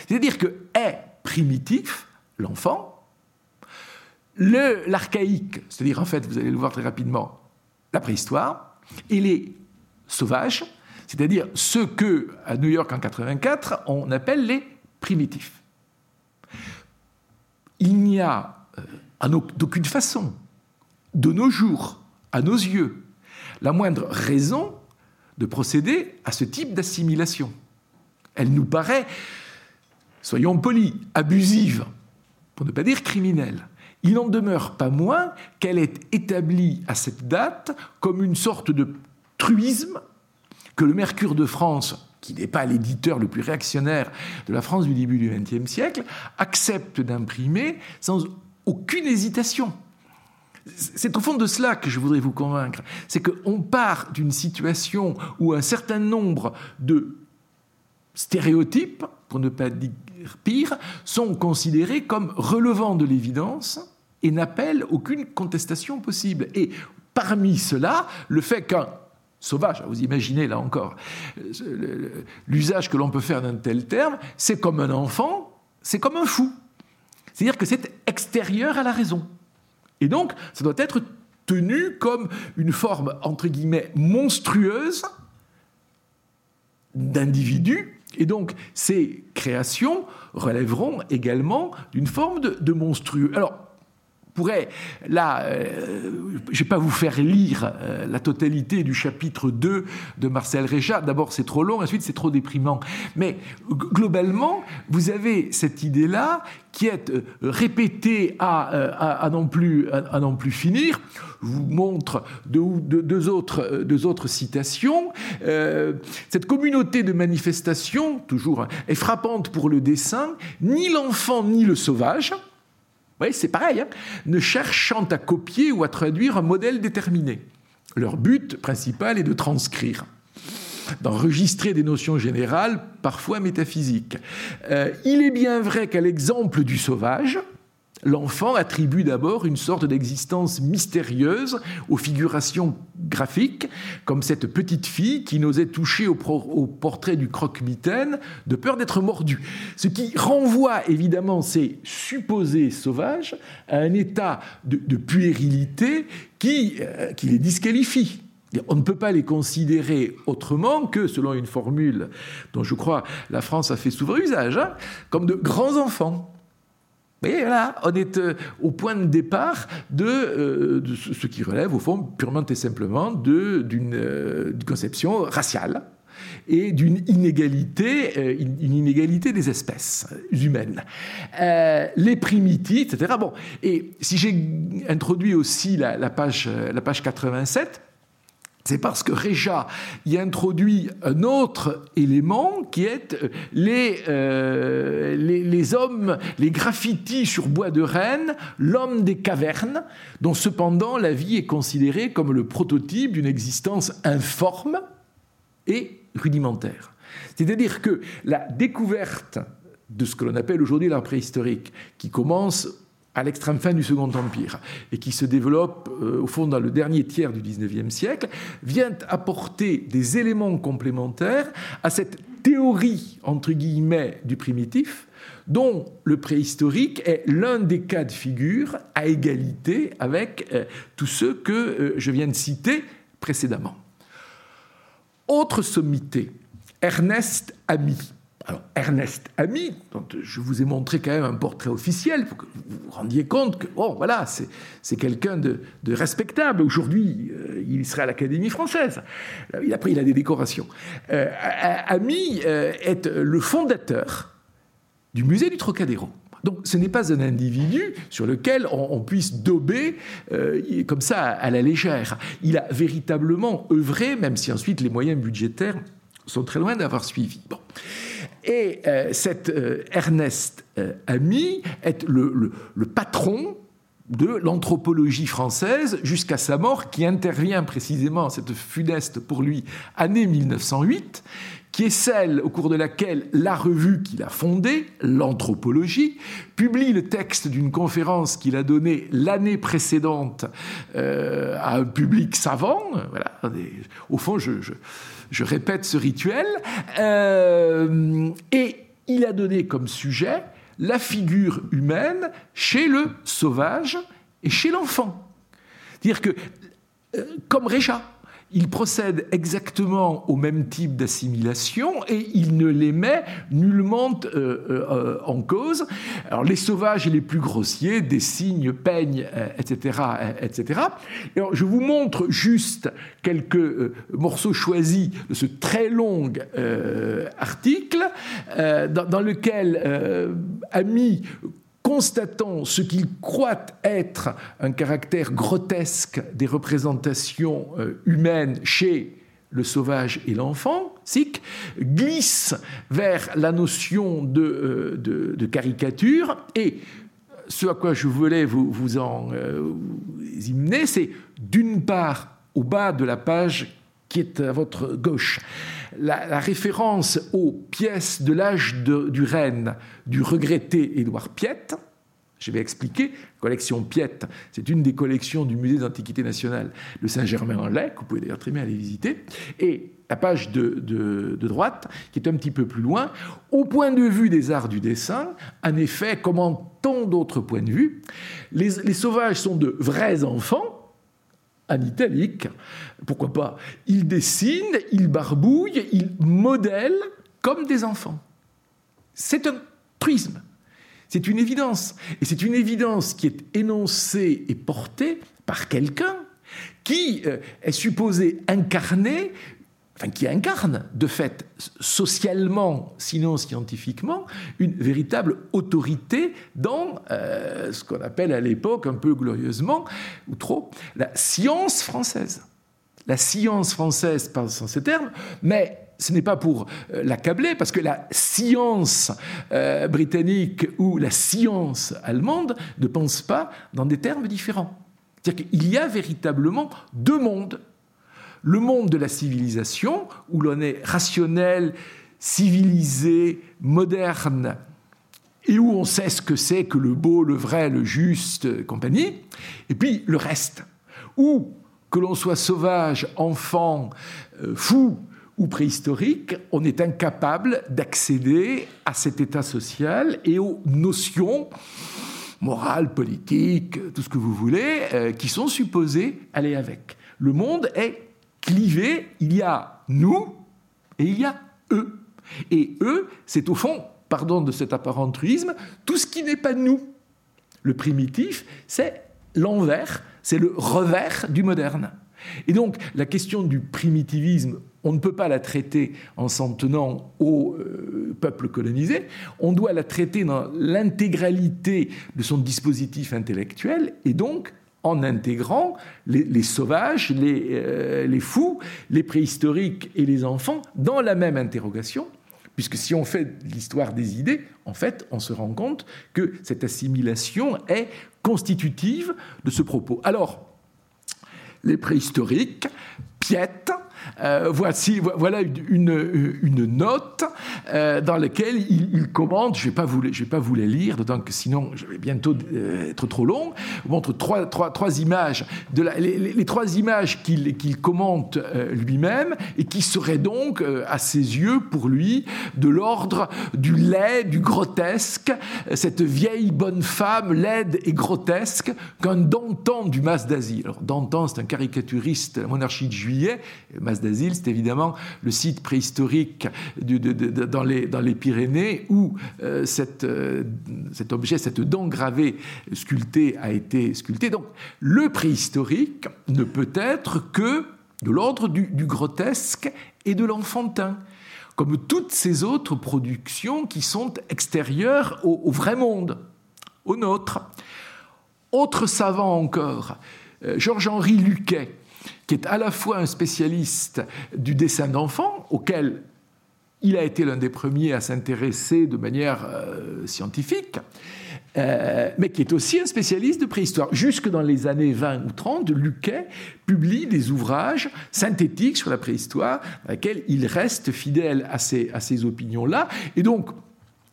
C'est-à-dire que est primitif, l'enfant, l'archaïque, c'est-à-dire en fait, vous allez le voir très rapidement, la préhistoire, et les sauvages, c'est-à-dire ceux que, à New York en 84, on appelle les primitifs. Il n'y a euh, d'aucune façon, de nos jours, à nos yeux, la moindre raison de procéder à ce type d'assimilation. Elle nous paraît, soyons polis, abusive, pour ne pas dire criminelle. Il n'en demeure pas moins qu'elle est établie à cette date comme une sorte de truisme que le Mercure de France, qui n'est pas l'éditeur le plus réactionnaire de la France du début du XXe siècle, accepte d'imprimer sans aucune hésitation. C'est au fond de cela que je voudrais vous convaincre. C'est qu'on part d'une situation où un certain nombre de stéréotypes, pour ne pas dire pire, sont considérés comme relevant de l'évidence et n'appellent aucune contestation possible. Et parmi cela, le fait qu'un sauvage, vous imaginez là encore l'usage que l'on peut faire d'un tel terme, c'est comme un enfant, c'est comme un fou. C'est-à-dire que c'est extérieur à la raison. Et donc, ça doit être tenu comme une forme, entre guillemets, monstrueuse d'individus. Et donc, ces créations relèveront également d'une forme de, de monstrueux. Alors, pourrais, euh, je ne vais pas vous faire lire euh, la totalité du chapitre 2 de Marcel Réchat. D'abord, c'est trop long, ensuite, c'est trop déprimant. Mais globalement, vous avez cette idée-là qui est euh, répétée à, à, non plus, à, non plus finir. Je vous montre deux, autres, deux autres citations. cette communauté de manifestation, toujours, hein, est frappante pour le dessin. Ni l'enfant ni le sauvage oui, c'est pareil, hein. ne cherchant à copier ou à traduire un modèle déterminé. Leur but principal est de transcrire d'enregistrer des notions générales, parfois métaphysiques. Euh, il est bien vrai qu'à l'exemple du sauvage, L'enfant attribue d'abord une sorte d'existence mystérieuse aux figurations graphiques, comme cette petite fille qui n'osait toucher au, portrait du croque-mitaine de peur d'être mordue. Ce qui renvoie évidemment ces supposés sauvages à un état de, puérilité qui, euh, qui les disqualifie. On ne peut pas les considérer autrement que, selon une formule dont je crois la France a fait souvent usage, hein, comme de grands enfants. Et là, on est euh, au point de départ de, euh, ce qui relève, au fond, purement et simplement euh, d'une conception raciale et d'une inégalité, une inégalité des espèces humaines. les primitifs, etc. Bon, et si j'ai introduit aussi la, la, page, la page 87, c'est parce que Réja y introduit un autre élément qui est euh, euh, les, les, hommes, les graffitis sur bois de Rennes, l'homme des cavernes, dont cependant la vie est considérée comme le prototype d'une existence informe et rudimentaire. C'est-à-dire que la découverte de ce que l'on appelle aujourd'hui l'art préhistorique, qui commence à l'extrême fin du Second Empire et qui se développe euh, au fond dans le dernier tiers du XIXe siècle, vient apporter des éléments complémentaires à cette théorie, entre guillemets, du primitif, dont le préhistorique est l'un des cas de figure à égalité avec euh, tous ceux que euh, je viens de citer précédemment. Autre sommité, Ernest Ami alors, Ernest Ami, dont je vous ai montré quand même un portrait officiel pour que vous vous rendiez compte que, bon, voilà, c'est quelqu'un de, respectable. Aujourd'hui, euh, il serait à l'Académie française. Il a il a des décorations. Euh, Ami euh, est le fondateur du musée du Trocadéro. Donc ce n'est pas un individu sur lequel on, puisse dober comme ça à la légère. Il a véritablement œuvré, même si ensuite les moyens budgétaires sont très loin d'avoir suivi. Bon. Et euh, cet euh, Ernest euh, Ami est le, patron de l'anthropologie française jusqu'à sa mort, qui intervient précisément, cette funeste pour lui, année 1908, qui est celle au cours de laquelle la revue qu'il a fondée, l'anthropologie, publie le texte d'une conférence qu'il a donnée l'année précédente à un public savant. Au fond, je répète ce rituel, euh, et il a donné comme sujet la figure humaine chez le sauvage et chez l'enfant. C'est-à-dire que, euh, comme Réja, il procède exactement au même type d'assimilation et il ne les met nullement euh, euh, en cause. Les sauvages et les plus grossiers, des signes, peignent, etc., euh, etc. Alors, je vous montre juste quelques morceaux choisis de ce très long article dans, dans, lequel Ami constatant ce qu'il croit être un caractère grotesque des représentations euh, humaines chez le sauvage et l'enfant, Sic, glisse vers la notion de, de, caricature. Et ce à quoi je voulais vous, vous en euh, c'est d'une part, au bas de la page qui est à votre gauche, la, référence aux pièces de l'âge du renne du regretté Édouard Piette. Je vais expliquer. Collection Piette, c'est une des collections du Musée d'Antiquité nationale de Saint-Germain-en-Laye, que vous pouvez d'ailleurs très bien aller visiter. Et la page de, droite, qui est un petit peu plus loin, au point de vue des arts du dessin, en effet, comme en tant d'autres points de vue, les sauvages sont de vrais enfants, en italique, pourquoi pas, ils dessinent, ils barbouillent, ils modèlent comme des enfants. C'est un truisme, c'est une évidence. Et c'est une évidence qui est énoncée et portée par quelqu'un qui euh, est supposé incarner qui incarne de fait socialement, sinon scientifiquement, une véritable autorité dans euh, ce qu'on appelle à l'époque, un peu glorieusement, ou trop, la science française. La science française, pas en ces termes, mais ce n'est pas pour euh, l'accabler, parce que la science euh, britannique ou la science allemande ne pense pas dans des termes différents. C'est-à-dire qu'il y a véritablement deux mondes le monde de la civilisation, où l'on est rationnel, civilisé, moderne, et où on sait ce que c'est que le beau, le vrai, le juste, compagnie, et puis le reste, où que l'on soit sauvage, enfant, euh, fou ou préhistorique, on est incapable d'accéder à cet état social et aux notions morales, politiques, tout ce que vous voulez, euh, qui sont supposées aller avec. Le monde est clivé, il y a nous et il y a eux. Et eux, c'est au fond, pardon de cet apparent truisme, tout ce qui n'est pas nous. Le primitif, c'est l'envers, c'est le revers du moderne. Et donc, la question du primitivisme, on ne peut pas la traiter en s'en tenant au euh, peuple colonisé, on doit la traiter dans l'intégralité de son dispositif intellectuel, et donc en intégrant les, sauvages, euh, les, fous, les préhistoriques et les enfants dans la même interrogation, puisque si on fait l'histoire des idées, en fait, on se rend compte que cette assimilation est constitutive de ce propos. Alors, les préhistoriques piètent euh, voici, voilà une, une note euh, dans laquelle il, commente, je ne vais, pas vous, je vais pas vous lire, d'autant sinon je vais bientôt euh, être trop long, il montre trois, trois, trois images, de les, trois images qu'il commente lui-même et qui seraient donc, à ses yeux, pour lui, de l'ordre du laid, du grotesque, cette vieille bonne femme laide et grotesque qu'un Dantan du Mas d'Asie. Alors Dantan, c'est un caricaturiste de la monarchie de Juillet, D'Asile, c'est évidemment le site préhistorique dans, les, Pyrénées où euh, euh, cet objet, cette dent gravée sculptée a été sculpté. Donc le préhistorique ne peut être que de l'ordre du, grotesque et de l'enfantin comme toutes ces autres productions qui sont extérieures au, vrai monde, au nôtre. Autre savant encore, Georges-Henri Luquet, qui est à la fois un spécialiste du dessin d'enfants, auquel il a été l'un des premiers à s'intéresser de manière euh, scientifique, euh, mais qui est aussi un spécialiste de préhistoire. Jusque dans les années 20 ou 30, Luquet publie des ouvrages synthétiques sur la préhistoire, dans lesquels il reste fidèle à ces, à ces opinions-là. Et donc,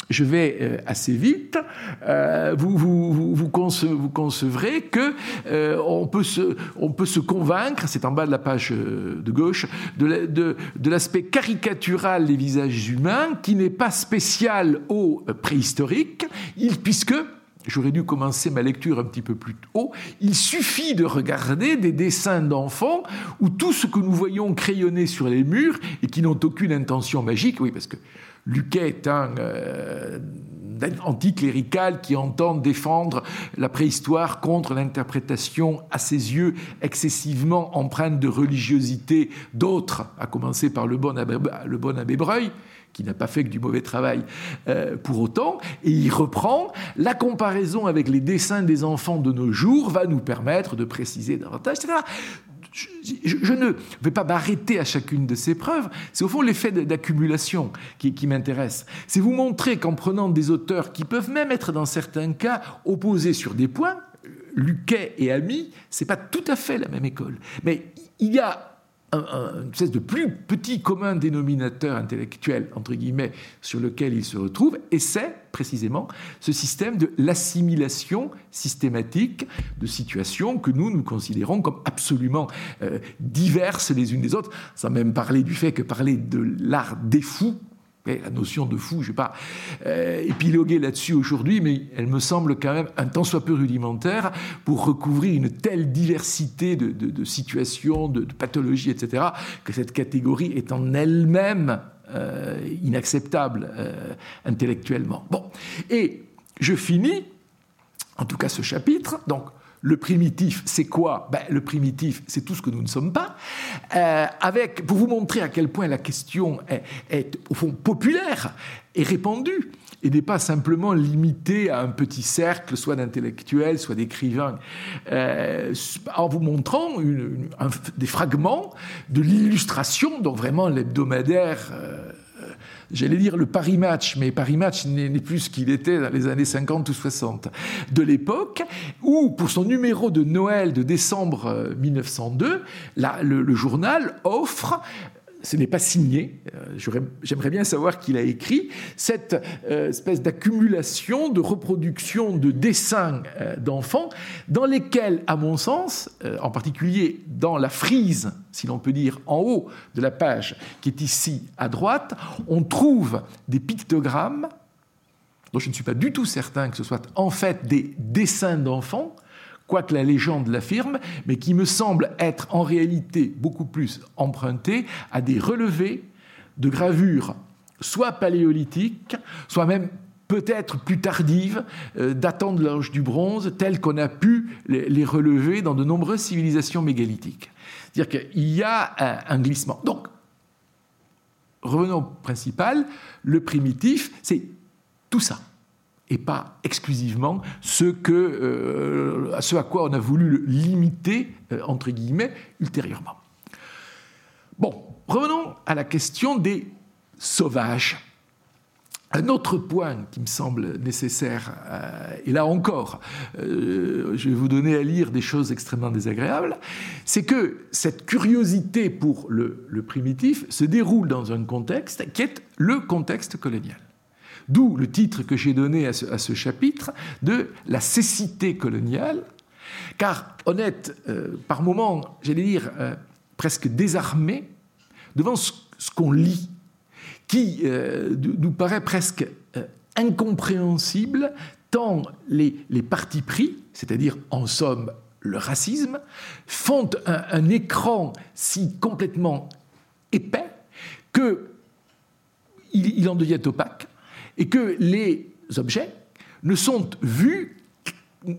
je vais euh, assez vite, euh, vous, vous, concevrez que euh, on, peut se, convaincre, c'est en bas de la page de gauche, de, l'aspect caricatural des visages humains qui n'est pas spécial au préhistorique, puisque J'aurais dû commencer ma lecture un petit peu plus haut. Il suffit de regarder des dessins d'enfants où tout ce que nous voyons crayonner sur les murs et qui n'ont aucune intention magique, oui, parce que Luquet est un euh, anticlérical qui entend défendre la préhistoire contre l'interprétation, à ses yeux, excessivement empreinte de religiosité d'autres, à commencer par le bon abbé, le bon abbé Breuil, qui n'a pas fait que du mauvais travail euh, pour autant, et il reprend la comparaison avec les dessins des enfants de nos jours va nous permettre de préciser davantage, etc je, ne vais pas m'arrêter à chacune de ces preuves. C'est au fond l'effet d'accumulation qui, m'intéresse. C'est vous montrer qu'en prenant des auteurs qui peuvent même être dans certains cas opposés sur des points, Luquet et Ami, c'est pas tout à fait la même école. Mais il y a un, espèce de plus petit commun dénominateur intellectuel, entre guillemets, sur lequel il se retrouve, et c'est précisément ce système de l'assimilation systématique de situations que nous, nous considérons comme absolument euh, diverses les unes des autres, sans même parler du fait que parler de l'art des fous, la notion de fou, je ne vais pas euh, épiloguer là-dessus aujourd'hui, mais elle me semble quand même un tant soit peu rudimentaire pour recouvrir une telle diversité de, situations, de, pathologies, etc., que cette catégorie est en elle-même euh, inacceptable euh, intellectuellement. Bon, et je finis, en tout cas ce chapitre, donc le primitif, c'est quoi ben, Le primitif, c'est tout ce que nous ne sommes pas. Euh, avec, pour vous montrer à quel point la question est, au fond populaire et répandue, et n'est pas simplement limitée à un petit cercle, soit d'intellectuels, soit d'écrivains, euh, en vous montrant des fragments de l'illustration, donc vraiment l'hebdomadaire. Euh, j'allais dire le Paris Match, mais Paris Match n'est plus ce qu'il était dans les années 50 ou 60 de l'époque, où pour son numéro de Noël de décembre 1902, euh, le, journal offre ce n'est pas signé, euh, j'aimerais bien savoir qui l'a écrit, cette euh, espèce d'accumulation, de reproduction de dessins euh, d'enfants, dans lesquels, à mon sens, en particulier dans la frise, si l'on peut dire, en haut de la page qui est ici à droite, on trouve des pictogrammes dont je ne suis pas du tout certain que ce soit en fait des dessins d'enfants, quoique la légende l'affirme, mais qui me semble être en réalité beaucoup plus emprunté à des relevés de gravures, soit paléolithiques, soit même peut-être plus tardives, euh, datant de l'âge du bronze, telles qu'on a pu les, relever dans de nombreuses civilisations mégalithiques. C'est-à-dire qu'il y a un glissement. Donc, revenons au principal, le primitif, c'est tout ça et pas exclusivement ce, que, euh, ce à quoi on a voulu le limiter, euh, entre guillemets, ultérieurement. Bon, revenons à la question des sauvages. Un autre point qui me semble nécessaire, euh, et là encore, je vais vous donner à lire des choses extrêmement désagréables, c'est que cette curiosité pour le, le primitif se déroule dans un contexte qui est le contexte colonial. D'où le titre que j'ai donné à ce, chapitre de la cécité coloniale, car honnête, euh, par moments, j'allais dire, euh, presque désarmé devant ce, qu'on lit, qui euh, nous paraît presque incompréhensible, tant les, partis pris, c'est-à-dire en somme le racisme, font un, écran si complètement épais que il en devient opaque et que les objets ne sont vus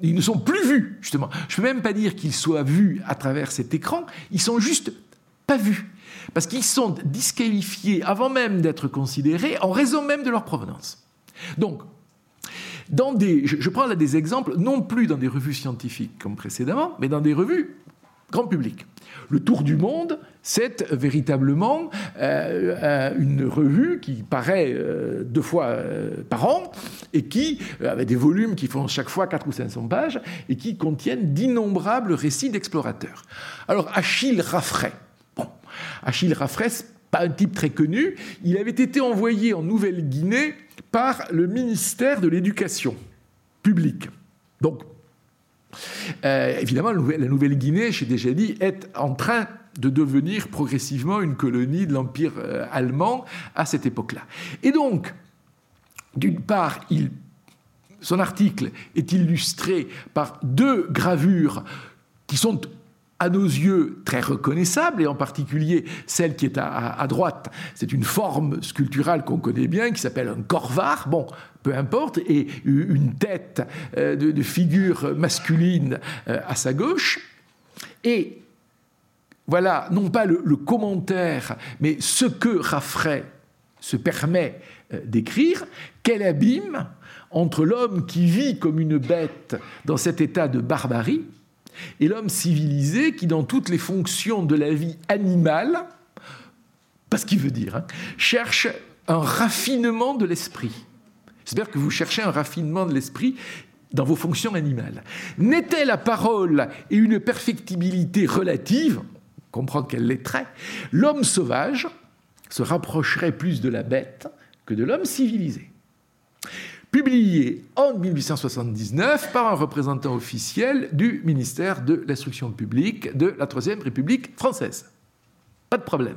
ils ne sont plus vus, justement. Je ne peux même pas dire qu'ils soient vus à travers cet écran, ils sont juste pas vus. Parce qu'ils sont disqualifiés avant même d'être considérés en raison même de leur provenance. Donc, dans des, je, prends là des exemples, non plus dans des revues scientifiques comme précédemment, mais dans des revues grand public. Le Tour du Monde, c'est véritablement euh, euh, une revue qui paraît euh, deux fois par an et qui, avec des volumes qui font chaque fois 4 ou 500 pages, et qui contiennent d'innombrables récits d'explorateurs. Alors, Achille Raffray. Bon, Achille Raffray, pas un type très connu, il avait été envoyé en Nouvelle-Guinée par le ministère de l'Éducation publique. Donc, évidemment, la Nouvelle-Guinée, j'ai déjà dit, est en train de devenir progressivement une colonie de l'Empire euh, allemand à cette époque-là. Et donc, d'une part, son article est illustré par deux gravures qui sont à nos yeux très reconnaissables, et en particulier celle qui est à, droite, c'est une forme sculpturale qu'on connaît bien, qui s'appelle un corvar, bon, peu importe, et une tête euh, de, figure masculine euh, à sa gauche. Et voilà, non pas le, commentaire, mais ce que Raffray se permet euh, d'écrire, quel abîme entre l'homme qui vit comme une bête dans cet état de barbarie et l'homme civilisé qui, dans toutes les fonctions de la vie animale, pas ce qu'il veut dire, hein, cherche un raffinement de l'esprit. J'espère que vous cherchez un raffinement de l'esprit dans vos fonctions animales. N'était la parole et une perfectibilité relative, comprendre qu'elle l'est très, l'homme sauvage se rapprocherait plus de la bête que de l'homme civilisé. Publié en 1879 par un représentant officiel du ministère de l'Instruction publique de la Troisième République française. Pas de problème.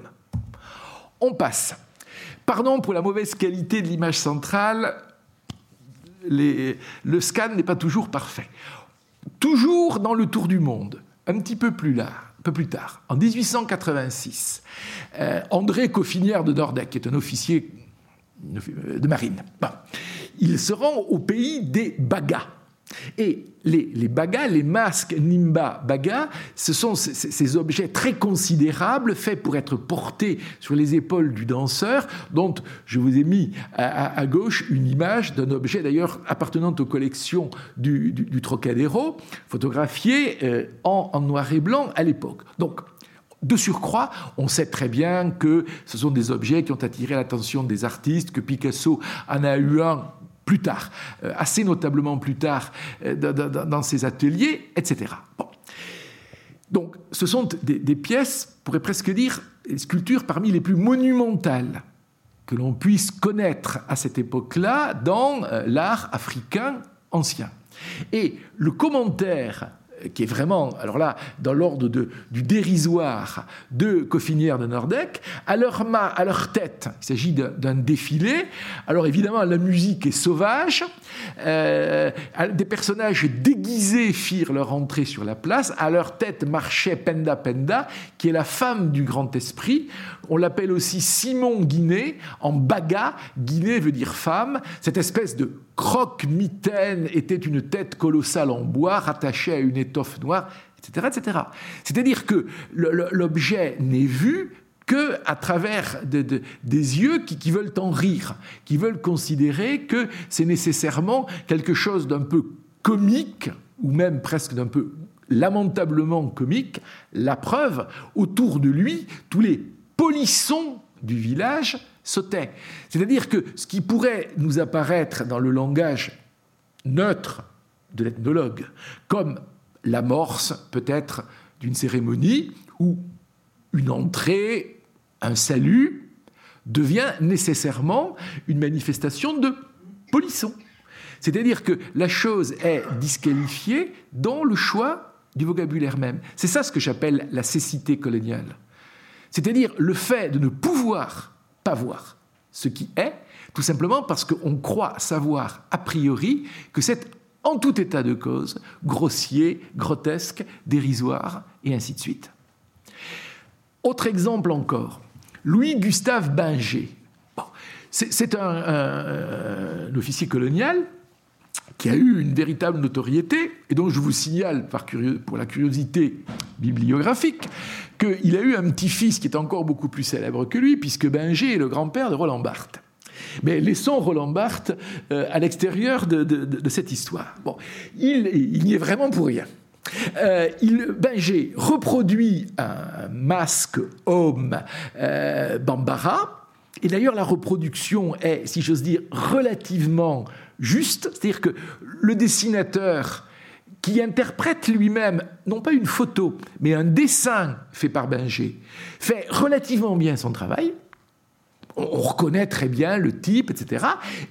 On passe. Pardon pour la mauvaise qualité de l'image centrale, le scan n'est pas toujours parfait. Toujours dans le tour du monde, un petit peu plus peu plus tard, en 1886, euh, André Coffinière de Nordec, qui est un officier de marine, il se rend au pays des Bagas. Et les, les bagas, les masques Nimba Baga, ce sont ces, objets très considérables faits pour être portés sur les épaules du danseur, dont je vous ai mis à, gauche une image d'un objet d'ailleurs appartenant aux collections du, Trocadéro, photographié euh, en, en noir et blanc à l'époque. Donc, de surcroît, on sait très bien que ce sont des objets qui ont attiré l'attention des artistes, que Picasso en a eu un plus tard, euh, assez notablement plus tard euh, dans, ses ateliers, etc. Donc, ce sont des, pièces, on pourrait presque dire, des sculptures parmi les plus monumentales que l'on puisse connaître à cette époque-là dans euh, l'art africain ancien. Et le commentaire qui est vraiment, alors là, dans l'ordre du dérisoire de Coffinière de Nordec, à leur, main, à leur tête, il s'agit d'un défilé. Alors évidemment, la musique est sauvage. Euh, des personnages déguisés firent leur entrée sur la place. À leur tête marchait Penda Penda, qui est la femme du grand esprit. On l'appelle aussi Simon Guinet, en baga. Guinet veut dire femme. Cette espèce de croque-mitaine était une tête colossale en bois rattachée à une étoffe noire, etc. etc. C'est-à-dire que l'objet n'est vu que à travers des yeux qui, veulent en rire, qui veulent considérer que c'est nécessairement quelque chose d'un peu comique, ou même presque d'un peu lamentablement comique, la preuve, autour de lui, tous les polissons du village sautait. C'est-à-dire que ce qui pourrait nous apparaître dans le langage neutre de l'ethnologue comme l'amorce peut-être d'une cérémonie où une entrée, un salut, devient nécessairement une manifestation de polisson. C'est-à-dire que la chose est disqualifiée dans le choix du vocabulaire même. C'est ça ce que j'appelle la cécité coloniale. C'est-à-dire le fait de ne pouvoir pas voir ce qui est, tout simplement parce qu'on croit savoir a priori que c'est en tout état de cause grossier, grotesque, dérisoire, et ainsi de suite. Autre exemple encore, Louis-Gustave Binger. c'est un, officier colonial qui a eu une véritable notoriété, et dont je vous signale, pour la curiosité bibliographique, qu'il a eu un petit-fils qui est encore beaucoup plus célèbre que lui, puisque Binger est le grand-père de Roland Barthes. Mais laissons Roland Barthes euh, à l'extérieur de, cette histoire. Bon, il, n'y est vraiment pour rien. Euh, reproduit un masque homme euh, Bambara, et d'ailleurs la reproduction est, si j'ose dire, relativement juste, c'est-à-dire que le dessinateur qui interprète lui-même, non pas une photo, mais un dessin fait par Binger, fait relativement bien son travail. On reconnaît très bien le type, etc.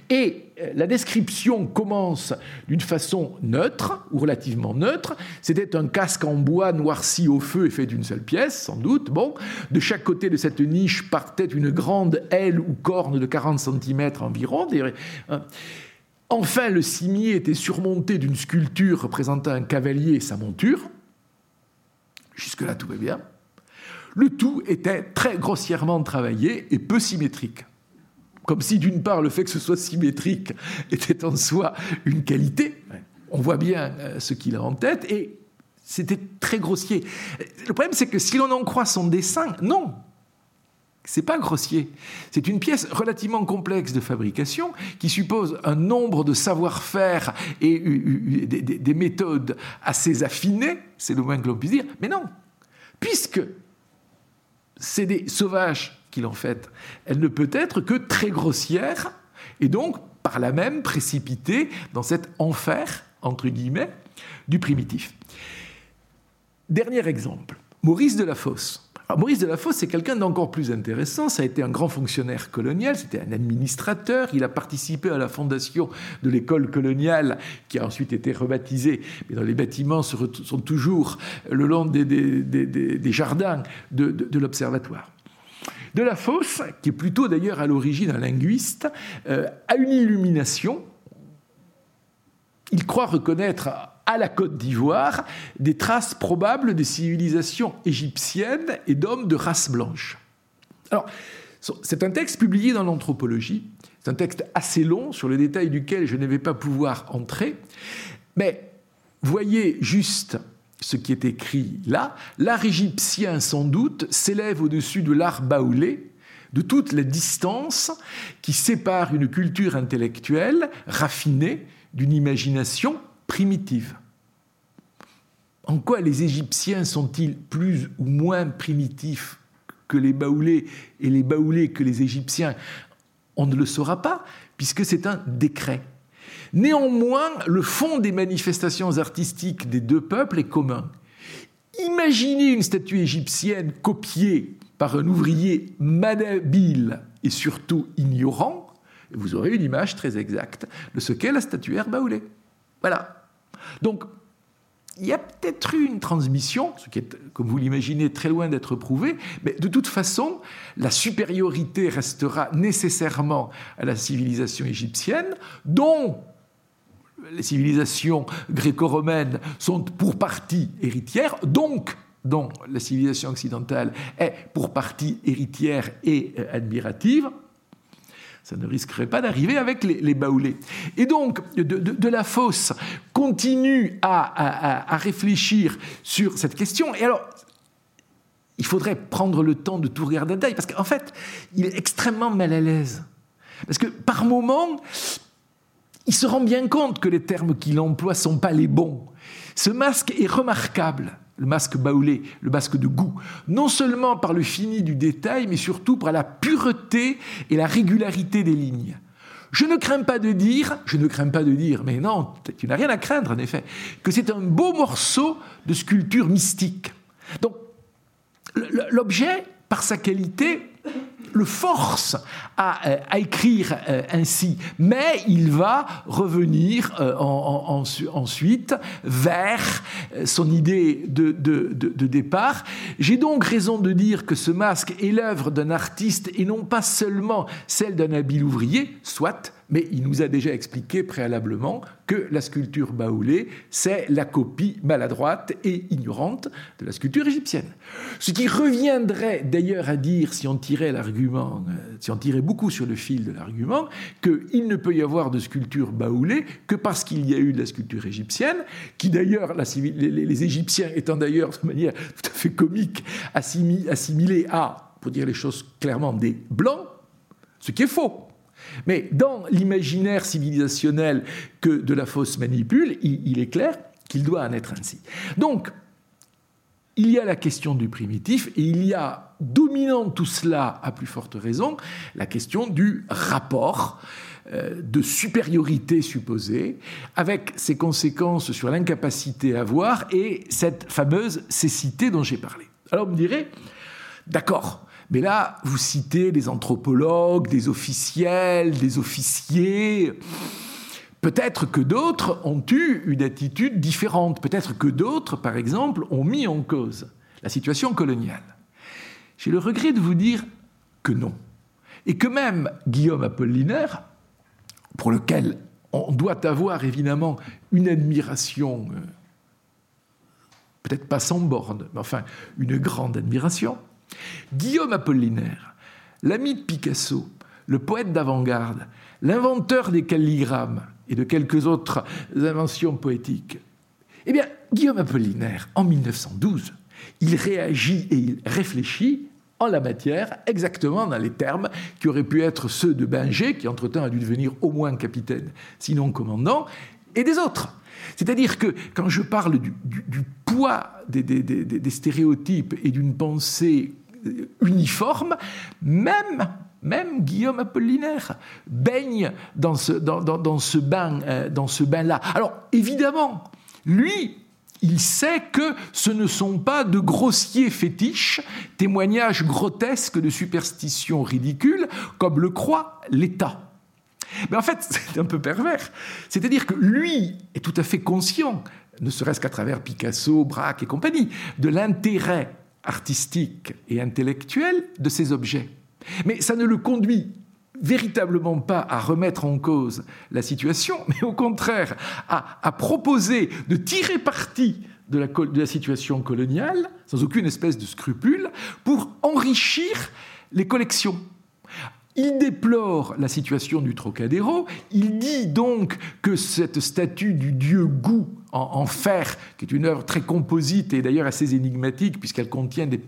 Et euh, la description commence d'une façon neutre, ou relativement neutre. C'était un casque en bois noirci au feu et fait d'une seule pièce, sans doute. Bon, de chaque côté de cette niche partait une grande aile ou corne de 40 cm environ. Enfin, le cimier était surmonté d'une sculpture représentant un cavalier et sa monture. Jusque-là, tout va bien. Le tout était très grossièrement travaillé et peu symétrique. Comme si, d'une part, le fait que ce soit symétrique [LAUGHS] était en soi une qualité. On voit bien euh, ce qu'il a en tête et c'était très grossier. Le problème, c'est que si l'on en croit son dessin, non. C'est pas grossier. C'est une pièce relativement complexe de fabrication qui suppose un nombre de savoir-faire et des, méthodes assez affinées, c'est le moins que l'on puisse dire. Mais non, puisque c'est des sauvages qui l'ont faite, elle ne peut être que très grossière et donc par là même précipitée dans cet enfer, entre guillemets, du primitif. Dernier exemple, Maurice de la Fosse. Maurice de la c'est quelqu'un d'encore plus intéressant. Ça a été un grand fonctionnaire colonial, c'était un administrateur. Il a participé à la fondation de l'école coloniale, qui a ensuite été rebaptisée, mais dont les bâtiments sont toujours le long des, jardins de, l'observatoire. De la Fosse, qui est plutôt d'ailleurs à l'origine un linguiste, euh, a une illumination. Il croit reconnaître à la Côte d'Ivoire des traces probables des civilisations égyptiennes et d'hommes de race blanche. Alors, c'est un texte publié dans l'anthropologie, c'est un texte assez long sur le détail duquel je ne vais pas pouvoir entrer, mais voyez juste ce qui est écrit là. L'art égyptien, sans doute, s'élève au-dessus de l'art baoulé, de toute la distance qui sépare une culture intellectuelle raffinée d'une imagination primitive. En quoi les Égyptiens sont-ils plus ou moins primitifs que les Baoulés et les Baoulés que les Égyptiens? On ne le saura pas, puisque c'est un décret. Néanmoins, le fond des manifestations artistiques des deux peuples est commun. Imaginez une statue égyptienne copiée par un ouvrier malhabile et surtout ignorant, et vous aurez une image très exacte de ce qu'est la statuaire baoulée. Voilà. Donc, il y a peut-être eu une transmission, ce qui est, comme vous l'imaginez, très loin d'être prouvé, mais de toute façon, la supériorité restera nécessairement à la civilisation égyptienne, dont les civilisations gréco-romaines sont pour partie héritières, donc dont la civilisation occidentale est pour partie héritière et euh, admirative, ça ne risquerait pas d'arriver avec les, baoulés. Et donc, de, la fosse continue à, réfléchir sur cette question. Et alors, il faudrait prendre le temps de tout regarder en détail, parce qu'en fait, il est extrêmement mal à l'aise. Parce que par moments, il se rend bien compte que les termes qu'il emploie sont pas les bons. Ce masque est remarquable le masque baoulé, le masque de goût, non seulement par le fini du détail, mais surtout par la pureté et la régularité des lignes. Je ne crains pas de dire, je ne crains pas de dire, mais non, tu n'as rien à craindre en effet, que c'est un beau morceau de sculpture mystique. Donc, l'objet, par sa qualité, le force à, euh, écrire euh, ainsi, mais il va revenir euh, ensuite vers son idée de, de départ. J'ai donc raison de dire que ce masque est l'œuvre d'un artiste et non pas seulement celle d'un habile ouvrier, soit, mais il nous a déjà expliqué préalablement que la sculpture baoulée, c'est la copie maladroite et ignorante de la sculpture égyptienne. Ce qui reviendrait d'ailleurs à dire, si on tirait l'argument, euh, si on tirait beaucoup sur le fil de l'argument, qu'il ne peut y avoir de sculpture baoulée que parce qu'il y a eu de la sculpture égyptienne, qui d'ailleurs, les, Égyptiens étant d'ailleurs de manière tout à fait comique assimilés à, pour dire les choses clairement, des blancs, ce qui est faux. Mais dans l'imaginaire civilisationnel que de la fausse manipule, il, est clair qu'il doit en être ainsi. Donc, il y a la question du primitif et il y a, dominant tout cela à plus forte raison, la question du rapport euh, de supériorité supposée, avec ses conséquences sur l'incapacité à voir et cette fameuse cécité dont j'ai parlé. Alors vous me direz, d'accord, mais là, vous citez des anthropologues, des officiels, des officiers. Peut-être que d'autres ont eu une attitude différente. Peut-être que d'autres, par exemple, ont mis en cause la situation coloniale. J'ai le regret de vous dire que non. Et que même Guillaume Apollinaire, pour lequel on doit avoir évidemment une admiration, euh, peut-être pas sans borne, mais enfin une grande admiration, Guillaume Apollinaire, l'ami de Picasso, le poète d'avant-garde, l'inventeur des calligrammes et de quelques autres inventions poétiques, eh bien, Guillaume Apollinaire, en 1912, il réagit et il réfléchit en la matière, exactement dans les termes qui auraient pu être ceux de Binger, qui entre-temps a dû devenir au moins capitaine, sinon commandant, et des autres. C'est-à-dire que quand je parle du, poids des, stéréotypes et d'une pensée uniforme, même, Guillaume Apollinaire baigne dans ce, bain, euh, dans ce bain-là. Alors évidemment, lui, il sait que ce ne sont pas de grossiers fétiches, témoignages grotesques de superstitions ridicules, comme le croit l'État. Mais en fait, [LAUGHS] c'est un peu pervers. C'est-à-dire que lui est tout à fait conscient, ne serait-ce qu'à travers Picasso, Braque et compagnie, de l'intérêt artistique et intellectuel de ces objets. Mais ça ne le conduit véritablement pas à remettre en cause la situation, [LAUGHS] mais au contraire à, proposer de tirer parti de la, de la situation coloniale, sans aucune espèce de scrupule, pour enrichir les collections. Il déplore la situation du Trocadéro. Il dit donc que cette statue du dieu Gou en, fer, qui est une œuvre très composite et d'ailleurs assez énigmatique puisqu'elle contient des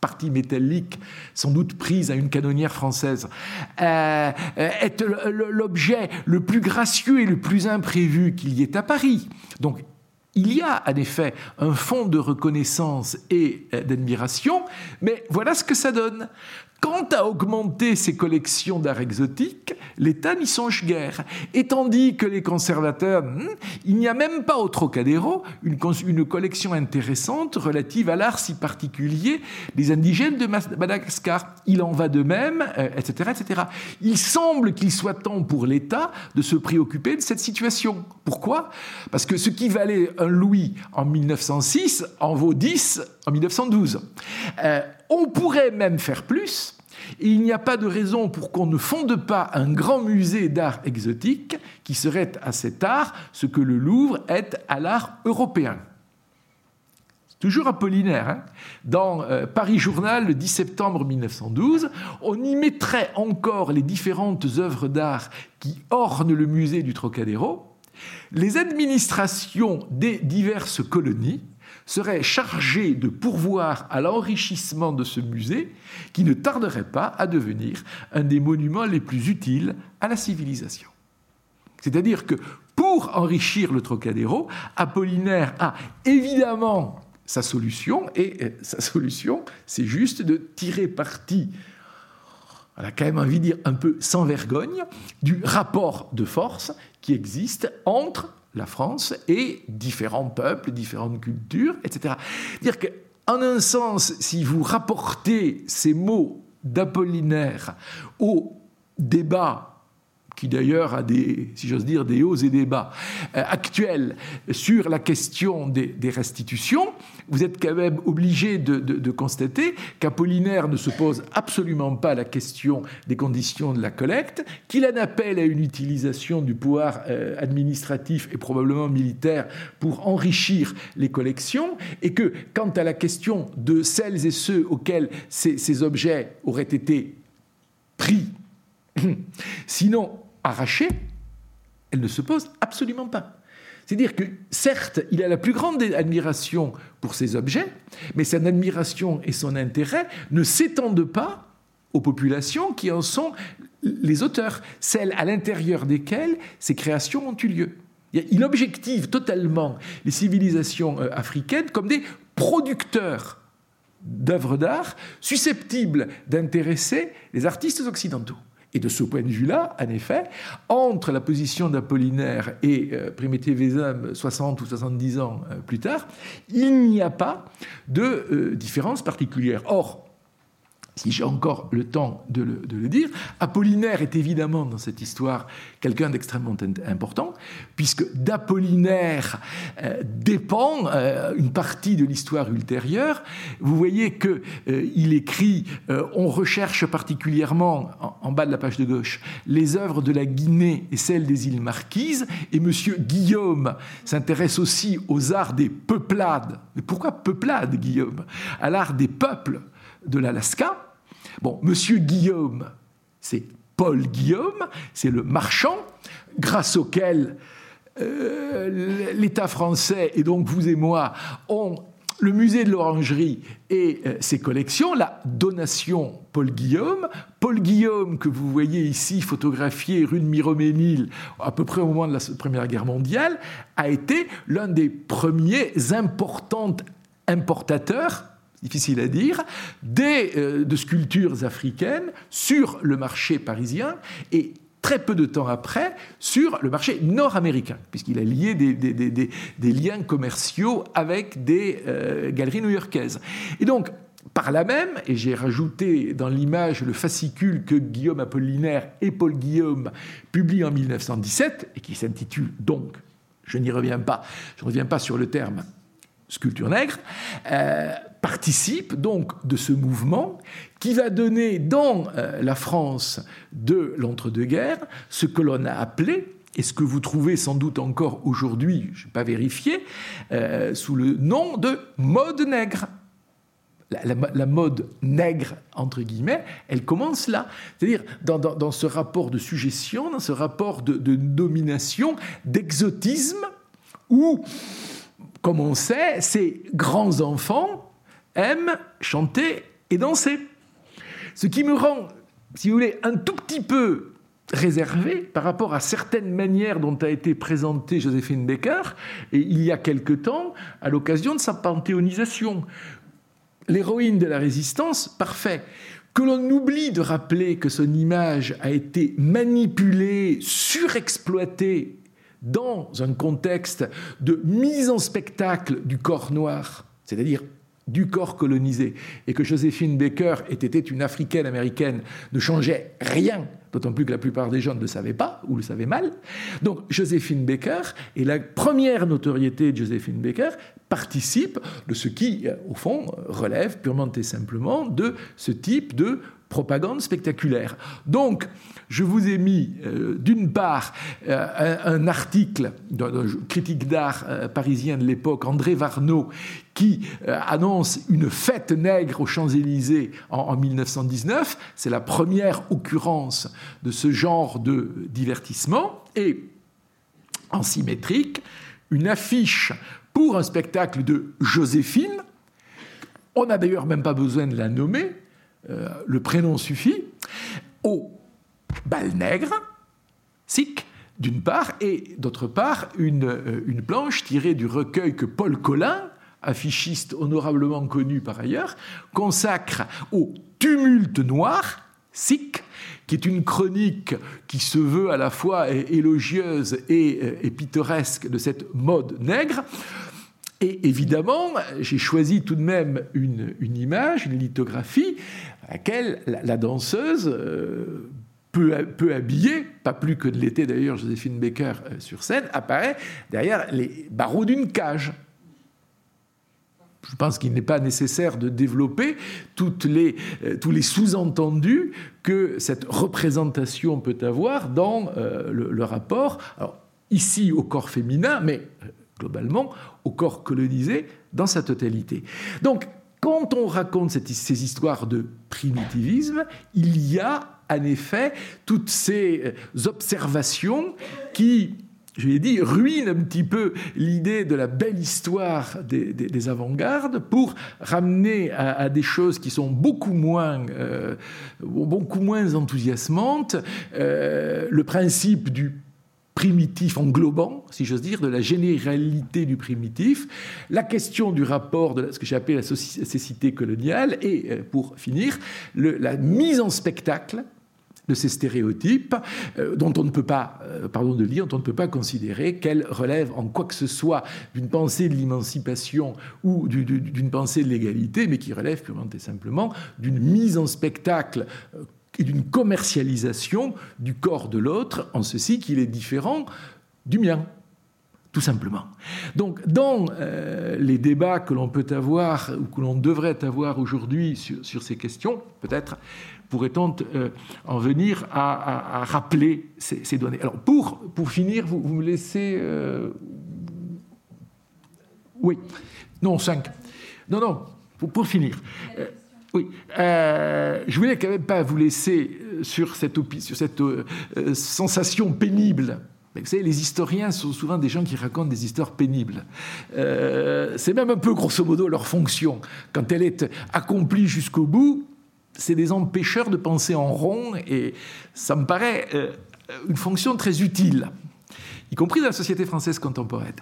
parties métalliques, sans doute prises à une canonnière française, euh, est l'objet le plus gracieux et le plus imprévu qu'il y ait à Paris. Donc il y a en effet un fond de reconnaissance et euh, d'admiration, mais voilà ce que ça donne. Quant à augmenter ses collections d'art exotique, l'État n'y songe guère. Et tandis que les conservateurs, hmm, il n'y a même pas au Trocadéro une, collection intéressante relative à l'art si particulier des indigènes de Madagascar. Il en va de même, etc., euh, etc. Il semble qu'il soit temps pour l'État de se préoccuper de cette situation. Pourquoi? Parce que ce qui valait un louis en 1906 en vaut 10 en 1912. Euh, on pourrait même faire plus il n'y a pas de raison pour qu'on ne fonde pas un grand musée d'art exotique qui serait à cet art ce que le Louvre est à l'art européen. Toujours Apollinaire. Hein. Dans euh, Paris Journal, le 10 septembre 1912, on y mettrait encore les différentes œuvres d'art qui ornent le musée du Trocadéro. Les administrations des diverses colonies serait chargé de pourvoir à l'enrichissement de ce musée qui ne tarderait pas à devenir un des monuments les plus utiles à la civilisation. C'est-à-dire que pour enrichir le Trocadéro, Apollinaire a évidemment sa solution, et euh, sa solution, c'est juste de tirer parti, on a quand même envie de dire un peu sans vergogne, du rapport de force qui existe entre la France et différents peuples, différentes cultures, etc. Dire qu'en un sens, si vous rapportez ces mots d'Apollinaire au débat qui d'ailleurs a des, si j'ose dire, des hauts et des bas. Euh, actuels sur la question des, restitutions, vous êtes quand même obligé de, constater qu'Apollinaire ne se pose absolument pas la question des conditions de la collecte, qu'il en appelle à une utilisation du pouvoir euh, administratif et probablement militaire pour enrichir les collections, et que quant à la question de celles et ceux auxquels ces objets auraient été pris [CLEARS THROAT] Sinon, arrachée, elle ne se pose absolument pas. C'est-à-dire que, certes, il a la plus grande admiration pour ces objets, mais son admiration et son intérêt ne s'étendent pas aux populations qui en sont les auteurs, celles à l'intérieur desquelles ces créations ont eu lieu. Il objective totalement les civilisations euh, africaines comme des producteurs d'œuvres d'art susceptibles d'intéresser les artistes occidentaux. Et de ce point de vue-là, en effet, entre la position d'Apollinaire et euh, Primitive 60 ou 70 ans euh, plus tard, il n'y a pas de euh, différence particulière. Or, si j'ai encore le temps de le, dire, Apollinaire est évidemment dans cette histoire quelqu'un d'extrêmement important, puisque d'Apollinaire euh, dépend euh, une partie de l'histoire ultérieure. Vous voyez qu'il euh, écrit, on recherche particulièrement, en, bas de la page de gauche, les œuvres de la Guinée et celles des îles Marquises, et Monsieur Guillaume s'intéresse aussi aux arts des peuplades. Mais pourquoi peuplades, Guillaume? À l'art des peuples de l'Alaska. Bon, Monsieur Guillaume, c'est Paul Guillaume, c'est le marchand grâce auquel euh, l'État français, et donc vous et moi, ont le musée de l'Orangerie et euh, ses collections, la donation Paul Guillaume. Paul Guillaume, que vous voyez ici photographié rue de Miroménil, à peu près au moment de la Première Guerre mondiale, a été l'un des premiers importants importateurs difficile à dire, des, euh, de sculptures africaines sur le marché parisien et très peu de temps après sur le marché nord-américain, puisqu'il a lié des, liens commerciaux avec des euh, galeries new-yorkaises. Et donc, par là même, et j'ai rajouté dans l'image le fascicule que Guillaume Apollinaire et Paul Guillaume publient en 1917, et qui s'intitule donc, je n'y reviens pas, je ne reviens pas sur le terme sculpture nègre, euh, participe donc de ce mouvement qui va donner dans euh, la France de l'entre-deux-guerres ce que l'on a appelé et ce que vous trouvez sans doute encore aujourd'hui, je n'ai pas vérifié, euh, sous le nom de mode nègre. La, mode nègre, entre guillemets, elle commence là. C'est-à-dire dans, ce rapport de suggestion, dans ce rapport de, de domination, d'exotisme, où, comme on sait, ces grands enfants aime chanter et danser. Ce qui me rend, si vous voulez, un tout petit peu réservé par rapport à certaines manières dont a été présentée Joséphine Baker, il y a quelque temps, à l'occasion de sa panthéonisation. L'héroïne de la résistance, parfait. Que l'on oublie de rappeler que son image a été manipulée, surexploitée dans un contexte de mise en spectacle du corps noir, c'est-à-dire du corps colonisé et que Joséphine Baker était une africaine américaine ne changeait rien, d'autant plus que la plupart des gens ne le savaient pas ou le savaient mal. Donc Joséphine Baker et la première notoriété de Joséphine Baker participe de ce qui, euh, au fond, relève purement et simplement de ce type de propagande spectaculaire. Donc, je vous ai mis euh, d'une part euh, un, article d'un critique d'art euh, parisien de l'époque, André Varnaud, qui annonce une fête nègre aux Champs-Élysées en, en 1919. C'est la première occurrence de ce genre de divertissement. Et en symétrique, une affiche pour un spectacle de Joséphine. On n'a d'ailleurs même pas besoin de la nommer, le prénom suffit, au bal nègre, sic, d'une part, et d'autre part, une, euh, planche tirée du recueil que Paul Collin, affichiste honorablement connu par ailleurs, consacre au tumulte noir, sic, qui est une chronique qui se veut à la fois élogieuse et, euh, et pittoresque de cette mode nègre. Et évidemment, j'ai choisi tout de même une, image, une lithographie, à laquelle la, danseuse euh, peu, habillée, pas plus que de l'été d'ailleurs Joséphine Baker euh, sur scène, apparaît derrière les barreaux d'une cage. Je pense qu'il n'est pas nécessaire de développer les, euh, tous les sous-entendus que cette représentation peut avoir dans euh, le, rapport, alors, ici au corps féminin, mais globalement au corps colonisé dans sa totalité. Donc, quand on raconte ces histoires de primitivisme, il y a en effet toutes ces euh, observations qui, je l'ai dit, ruinent un petit peu l'idée de la belle histoire des, avant-gardes pour ramener à, des choses qui sont beaucoup moins, euh, beaucoup moins enthousiasmantes. Euh, le principe du primitif englobant, si j'ose dire, de la généralité du primitif, la question du rapport de ce que j'ai appelé la cécité coloniale, et pour finir, la mise en spectacle de ces stéréotypes euh, dont on ne peut pas, euh, pardon de dire, dont on ne peut pas considérer qu'elles relèvent en quoi que ce soit d'une pensée de l'émancipation ou d'une pensée de l'égalité, mais qui relèvent purement et simplement d'une mise en spectacle euh, et d'une commercialisation du corps de l'autre, en ceci qu'il est différent du mien tout simplement. Donc, dans les débats que l'on peut avoir ou que l'on devrait avoir aujourd'hui sur, ces questions, peut-être pourrait-on euh, en venir à, rappeler ces, données Alors, pour, finir, vous, me laissez... Euh, oui, non, 5. Non, non, pour, finir. Euh, oui, je voulais quand même pas vous laisser sur cette, sur cette sensation pénible Vous savez, les historiens sont souvent des gens qui racontent des histoires pénibles. Euh, c'est même un peu, grosso modo, leur fonction. Quand elle est accomplie jusqu'au bout, c'est des empêcheurs de penser en rond, et ça me paraît euh, une fonction très utile y compris dans la société française contemporaine.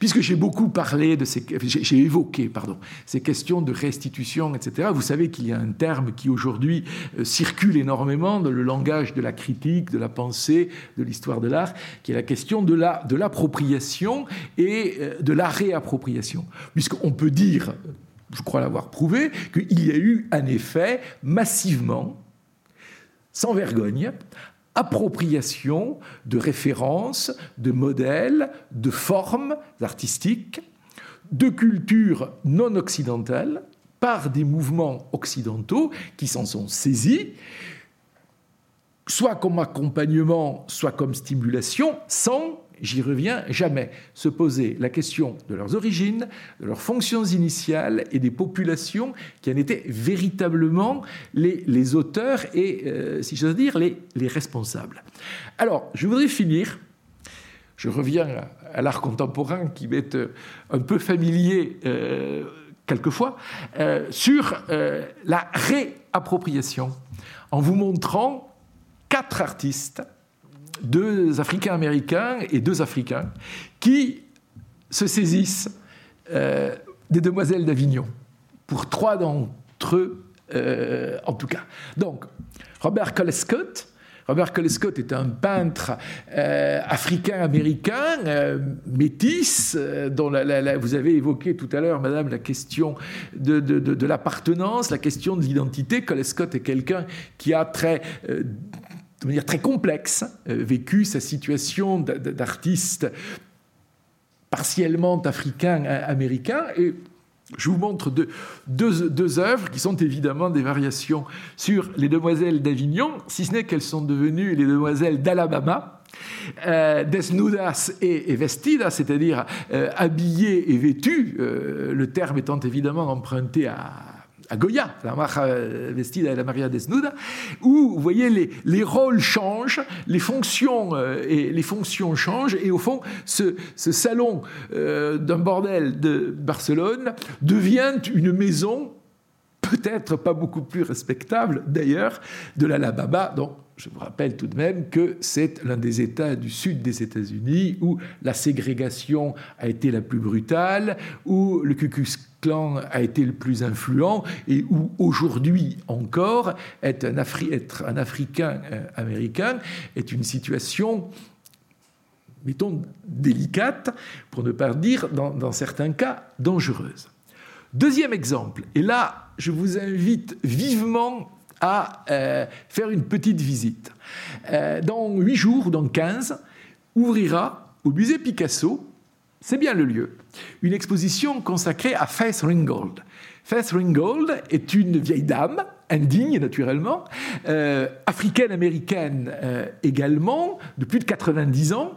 Puisque j'ai beaucoup parlé de ces, j'ai évoqué, pardon, ces questions de restitution, etc. Vous savez qu'il y a un terme qui aujourd'hui euh, circule énormément dans le langage de la critique, de la pensée, de l'histoire de l'art, qui est la question de la de l'appropriation et euh, de la réappropriation. Puisqu'on peut dire, je crois l'avoir prouvé, qu'il y a eu un effet massivement sans vergogne, appropriation de références, de modèles, de formes artistiques, de cultures non occidentales par des mouvements occidentaux qui s'en sont saisis, soit comme accompagnement, soit comme stimulation, sans j'y reviens jamais, se poser la question de leurs origines, de leurs fonctions initiales et des populations qui en étaient véritablement les, auteurs et, euh, si j'ose dire, les, responsables. Alors, je voudrais finir, je reviens à, l'art contemporain qui m'est euh, un peu familier euh, quelquefois, sur la réappropriation, en vous montrant quatre artistes deux Africains américains et deux Africains qui se saisissent euh, des demoiselles d'Avignon, pour trois d'entre eux euh, en tout cas. Donc, Robert Colescott, Robert Colescott est un peintre euh, africain-américain, métis, dont vous avez évoqué tout à l'heure, Madame, la question de, de l'appartenance, la question de l'identité. Colescott est quelqu'un qui a très manière très complexe, euh, vécu sa situation d'artiste partiellement africain-américain. Et je vous montre deux, œuvres qui sont évidemment des variations sur les demoiselles d'Avignon, si ce n'est qu'elles sont devenues les demoiselles d'Alabama. Euh, desnudas et, vestidas, c'est-à-dire euh, habillées et vêtues, le terme étant évidemment emprunté à, à Goya, la Maria Vestida et la Maria Desnuda, où vous voyez les, les rôles changent, les fonctions, euh, et les fonctions changent, et au fond, ce, ce salon euh, d'un bordel de Barcelone devient une maison peut-être pas beaucoup plus respectable d'ailleurs de l'Alabama. Donc, je vous rappelle tout de même que c'est l'un des États du sud des États-Unis où la ségrégation a été la plus brutale, où le Ku Klux A été le plus influent et où aujourd'hui encore être un, être un Africain euh, américain est une situation mettons, délicate, pour ne pas dire, dans, certains cas, dangereuse. Deuxième exemple, et là, je vous invite vivement à euh, faire une petite visite. Euh, dans huit jours, dans 15, ouvrira au musée Picasso, c'est bien le lieu, une exposition consacrée à Faith Ringgold. Faith Ringgold est une vieille dame indigne naturellement, euh, africaine-américaine euh, également, de plus de 90 ans,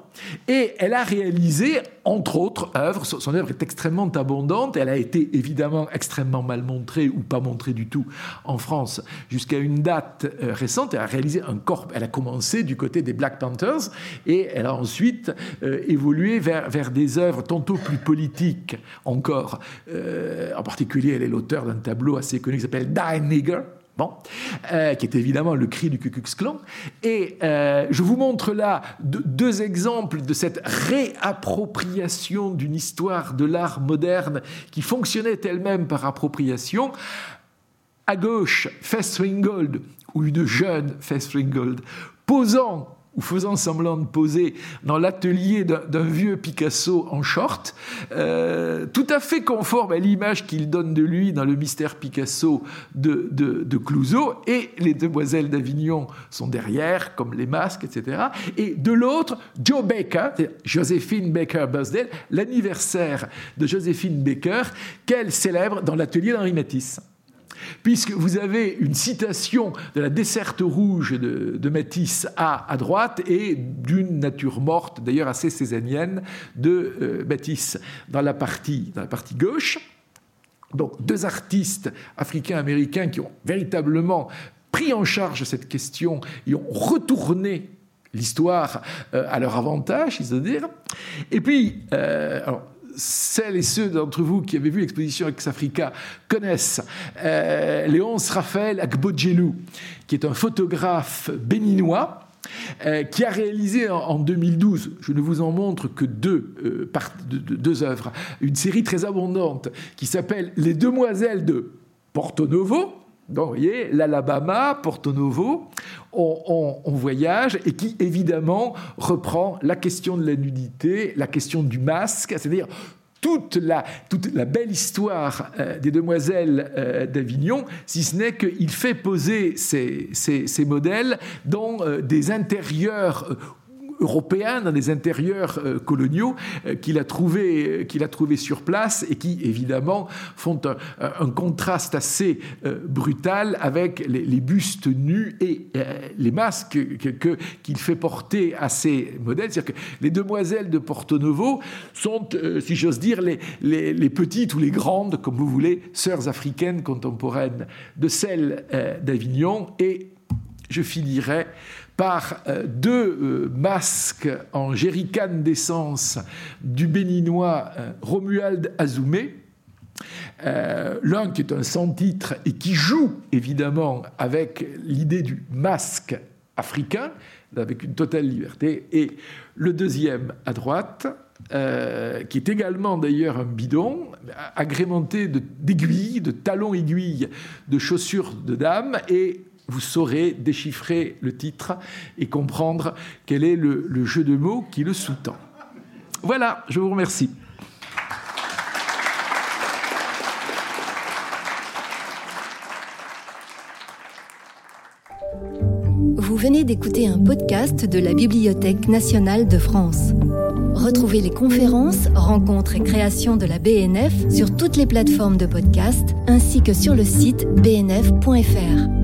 et elle a réalisé, entre autres, œuvres. Son, œuvre est extrêmement abondante, elle a été évidemment extrêmement mal montrée ou pas montrée du tout en France jusqu'à une date euh, récente. Elle a réalisé un corps, elle a commencé du côté des Black Panthers, et elle a ensuite évolué vers, vers des œuvres tantôt plus politiques encore. en particulier, elle est l'auteur d'un tableau assez connu qui s'appelle Die Nigger, euh, qui est évidemment le cri du Ku. Et euh, je vous montre là deux exemples de cette réappropriation d'une histoire de l'art moderne qui fonctionnait elle-même par appropriation. À gauche, Fess Ringgold, ou une jeune Fess Ringgold, posant ou faisant semblant de poser dans l'atelier d'un vieux Picasso en short, euh, tout à fait conforme à l'image qu'il donne de lui dans le mystère Picasso de, de, Clouseau, et les demoiselles d'Avignon sont derrière, comme les masques, etc. Et de l'autre, Joe Baker, Joséphine Baker Busdale, l'anniversaire de Joséphine Baker, qu'elle célèbre dans l'atelier d'Henri Matisse puisque vous avez une citation de la desserte rouge de, Matisse à, à droite et d'une nature morte, d'ailleurs assez césanienne, de euh, Matisse dans la, partie, dans la partie gauche. Donc deux artistes africains-américains qui ont véritablement pris en charge cette question et ont retourné l'histoire à leur avantage, si dire. Et puis, alors, celles et ceux d'entre vous qui avaient vu l'exposition Ex-Africa connaissent euh, Léonce Raphaël Agbodjelou, qui est un photographe béninois. Euh, qui a réalisé en, 2012, je ne vous en montre que deux, euh, deux œuvres, une série très abondante qui s'appelle Les Demoiselles de Porto Novo, donc, vous voyez, l'Alabama, Porto Novo, on, voyage et qui, évidemment, reprend la question de la nudité, la question du masque, c'est-à-dire toute la, belle histoire euh, des demoiselles euh, d'Avignon, si ce n'est qu'il fait poser ces, ces, modèles dans euh, des intérieurs européen dans des intérieurs euh, coloniaux euh, qu'il a trouvé qu'il a trouvé sur place et qui évidemment font un, contraste assez euh, brutal avec les, bustes nus et les masques que qu'il fait porter à ces modèles. C'est-à-dire que les demoiselles de Porto Novo sont, si j'ose dire, les, les, les, petites ou les grandes, comme vous voulez, sœurs africaines contemporaines de celles d'Avignon et je finirai par euh, deux euh, masques en jerrycan d'essence du béninois euh, Romuald Azoumé. L'un qui est un sans-titre et qui joue évidemment avec l'idée du masque africain, avec une totale liberté, et le deuxième à droite, qui est également d'ailleurs un bidon, agrémenté d'aiguilles, de, talons aiguilles, de chaussures de dame, et vous saurez déchiffrer le titre et comprendre quel est le, jeu de mots qui le sous-tend. Voilà, je vous remercie. Vous venez d'écouter un podcast de la Bibliothèque nationale de France. Retrouvez les conférences, rencontres et créations de la BNF sur toutes les plateformes de podcast ainsi que sur le site bnf.fr.